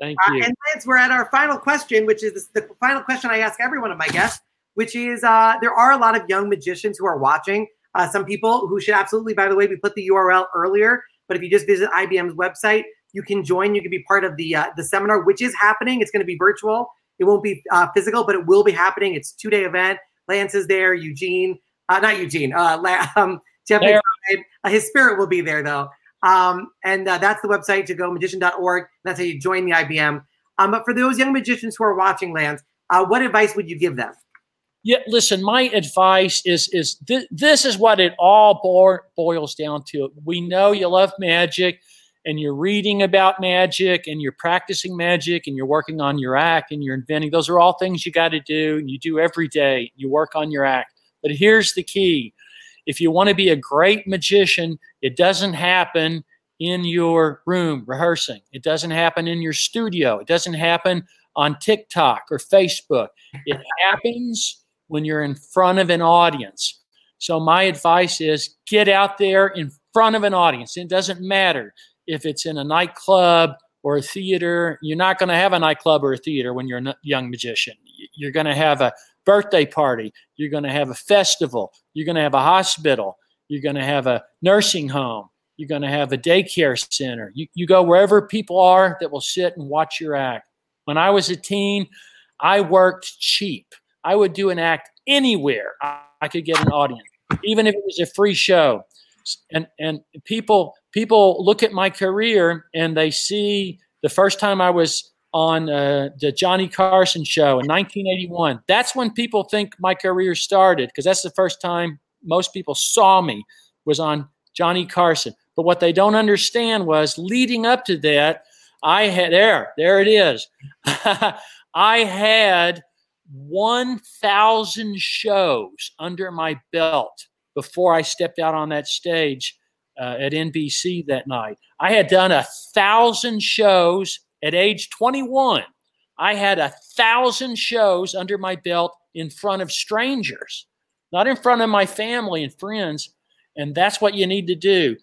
Thank Uh, you. and Lance, we're at our final question, which is the final question I ask every one of my guests, which is uh, there are a lot of young magicians who are watching. Uh, some people who should absolutely, by the way, we put the URL earlier. But if you just visit IBM's website, you can join. You can be part of the uh, the seminar, which is happening. It's going to be virtual. It won't be uh, physical, but it will be happening. It's two day event. Lance is there. Eugene, uh, not Eugene. Uh, La- um, Jeff. McBride. Uh, his spirit will be there though. Um, and uh, that's the website to go, magician.org. That's how you join the IBM. Um, but for those young magicians who are watching Lance, uh, what advice would you give them? Yeah, listen. My advice is is th- this is what it all bo- boils down to. We know you love magic, and you're reading about magic, and you're practicing magic, and you're working on your act, and you're inventing. Those are all things you got to do. and You do every day. You work on your act. But here's the key: if you want to be a great magician, it doesn't happen in your room rehearsing. It doesn't happen in your studio. It doesn't happen on TikTok or Facebook. It happens when you're in front of an audience. So my advice is get out there in front of an audience. It doesn't matter if it's in a nightclub or a theater. You're not going to have a nightclub or a theater when you're a young magician. You're going to have a birthday party. You're going to have a festival. You're going to have a hospital. You're going to have a nursing home. You're going to have a daycare center. You, you go wherever people are that will sit and watch your act. When I was a teen, I worked cheap. I would do an act anywhere I, could get an audience, even if it was a free show. And and people people look at my career and they see the first time I was on uh, the Johnny Carson show in 1981. That's when people think my career started because that's the first time most people saw me was on Johnny Carson. But what they don't understand was leading up to that, I had there, there it is. I had 1,000 shows under my belt before I stepped out on that stage uh, at NBC that night. I had done a thousand shows at age 21. I had a thousand shows under my belt in front of strangers, not in front of my family and friends. And that's what you need to do.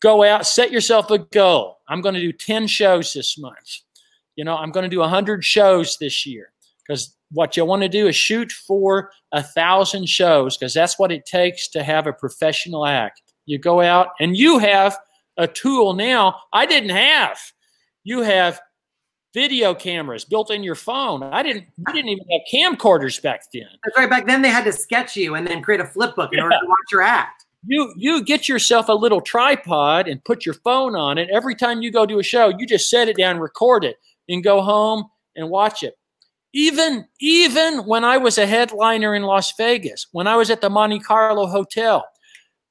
Go out, set yourself a goal. I'm going to do 10 shows this month. You know, I'm going to do 100 shows this year because what you want to do is shoot for a thousand shows because that's what it takes to have a professional act. You go out and you have a tool now I didn't have. You have video cameras built in your phone. I didn't. We didn't even have camcorders back then. That's right. Back then they had to sketch you and then create a flip book in Yeah. order to watch your act. You you get yourself a little tripod and put your phone on it. Every time you go to a show, you just set it down, record it, and go home and watch it. Even even when I was a headliner in Las Vegas, when I was at the Monte Carlo Hotel,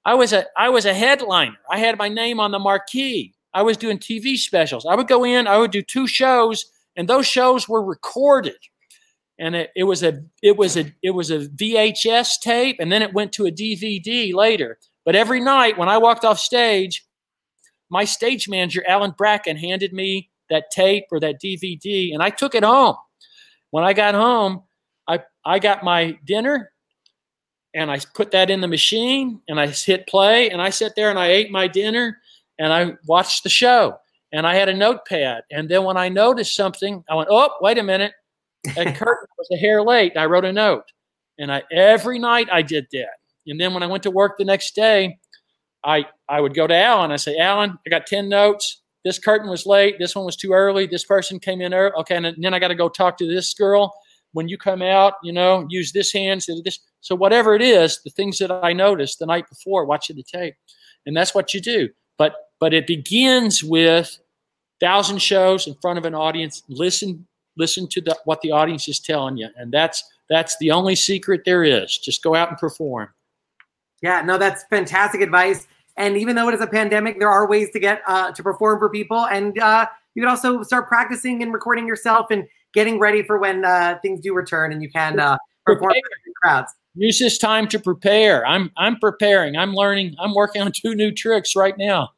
I was a I was a headliner. I had my name on the marquee. I was doing TV specials. I would go in, I would do two shows, and those shows were recorded. And it, it was a it was a it was a VHS tape, and then it went to a DVD later. But every night when I walked off stage, my stage manager Alan Bracken handed me that tape or that DVD, and I took it home. When I got home, I I got my dinner, and I put that in the machine, and I hit play, and I sat there and I ate my dinner, and I watched the show, and I had a notepad, and then when I noticed something, I went, "Oh, wait a minute." That curtain was a hair late. I wrote a note, and I every night I did that. And then when I went to work the next day, I I would go to Alan. I say, Alan, I got ten notes. This curtain was late. This one was too early. This person came in early. Okay, and then I got to go talk to this girl. When you come out, you know, use this hand. So this. So whatever it is, the things that I noticed the night before watching the tape, and that's what you do. But but it begins with thousand shows in front of an audience. Listen listen to the, what the audience is telling you, and that's that's the only secret there is. Just go out and perform. Yeah, no, that's fantastic advice. And even though it is a pandemic, there are ways to get uh, to perform for people, and uh, you can also start practicing and recording yourself and getting ready for when uh, things do return, and you can uh, perform for crowds. Use this time to prepare. I'm I'm preparing. I'm learning. I'm working on two new tricks right now.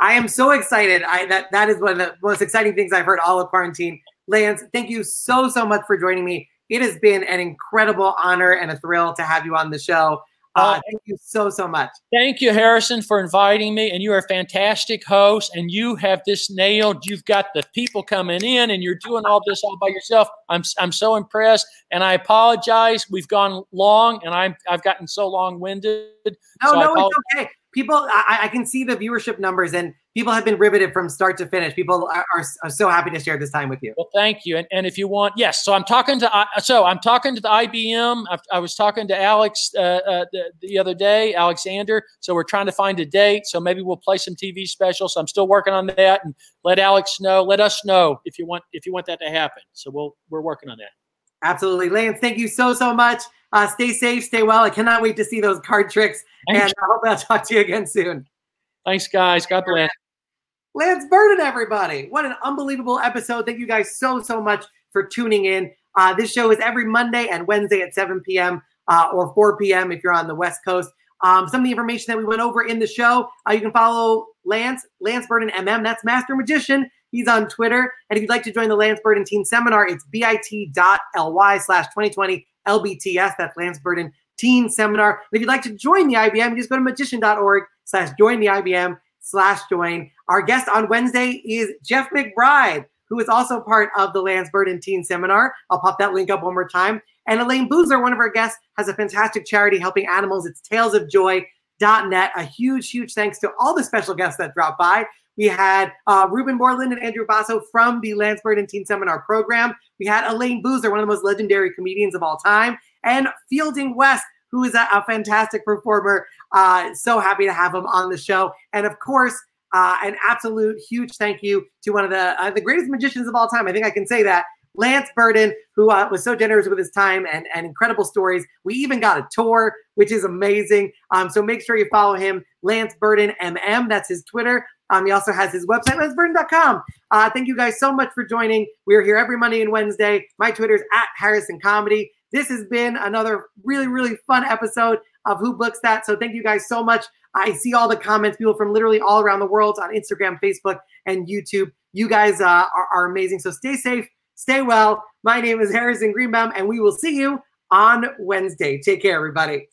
I am so excited. I that that is one of the most exciting things I've heard all of quarantine. Lance, thank you so so much for joining me. It has been an incredible honor and a thrill to have you on the show. Uh, Oh. thank you so so much. Thank you, Harrison, for inviting me. And you are a fantastic host, and you have this nailed. You've got the people coming in, and you're doing all this all by yourself. I'm I'm so impressed, and I apologize. We've gone long, and I'm I've gotten so long winded. No, So no, it's okay. People, I, I can see the viewership numbers, and people have been riveted from start to finish. People are, are, are so happy to share this time with you. Well, thank you. And, and if you want, yes. So I'm talking to uh, so I'm talking to the IBM. I, I was talking to Alex uh, uh, the, the other day, Alexander. So we're trying to find a date. So maybe we'll play some TV specials. So I'm still working on that, and let Alex know. Let us know if you want if you want that to happen. So we'll we're working on that. Absolutely, Lance. Thank you so so much. Uh, stay safe, stay well. I cannot wait to see those card tricks, Thanks, and I hope I'll talk to you again soon. Thanks guys. God bless. Lance Burton, everybody. What an unbelievable episode. Thank you guys so, so much for tuning in. Uh, this show is every Monday and Wednesday at 7 p.m. Uh, or 4 p.m. if you're on the West Coast. Um, some of the information that we went over in the show, uh, you can follow Lance, Lance Burton MM. That's Master Magician. He's on Twitter. And if you'd like to join the Lance Burton Teen Seminar, it's bit.ly slash 2020 LBTS. That's Lance Burton Teen Seminar. And if you'd like to join the IBM, you just go to magician.org slash join the IBM slash join. Our guest on Wednesday is Jeff McBride, who is also part of the Lance Burton Teen Seminar. I'll pop that link up one more time. And Elayne Boosler, one of our guests, has a fantastic charity helping animals. It's tailsofjoy.net. A huge, huge thanks to all the special guests that dropped by. We had uh, Ruben Moreland and Andrew Basso from the Lance Burton Teen Seminar program. We had Elayne Boosler, one of the most legendary comedians of all time, and Fielding West, who is a, a fantastic performer. Uh, so happy to have him on the show. And of course, uh, an absolute huge thank you to one of the uh, the greatest magicians of all time. I think I can say that. Lance Burton, who uh, was so generous with his time and, and incredible stories. We even got a tour, which is amazing. Um, so make sure you follow him, Lance Burton MM. That's his Twitter. Um, he also has his website, lanceburton.com. Uh, thank you guys so much for joining. We're here every Monday and Wednesday. My Twitter is at Harrison Comedy. This has been another really, really fun episode of Who Books That. So thank you guys so much. I see all the comments, people from literally all around the world on Instagram, Facebook, and YouTube. You guys uh, are, are amazing. So stay safe, stay well. My name is Harrison Greenbaum, and we will see you on Wednesday. Take care, everybody.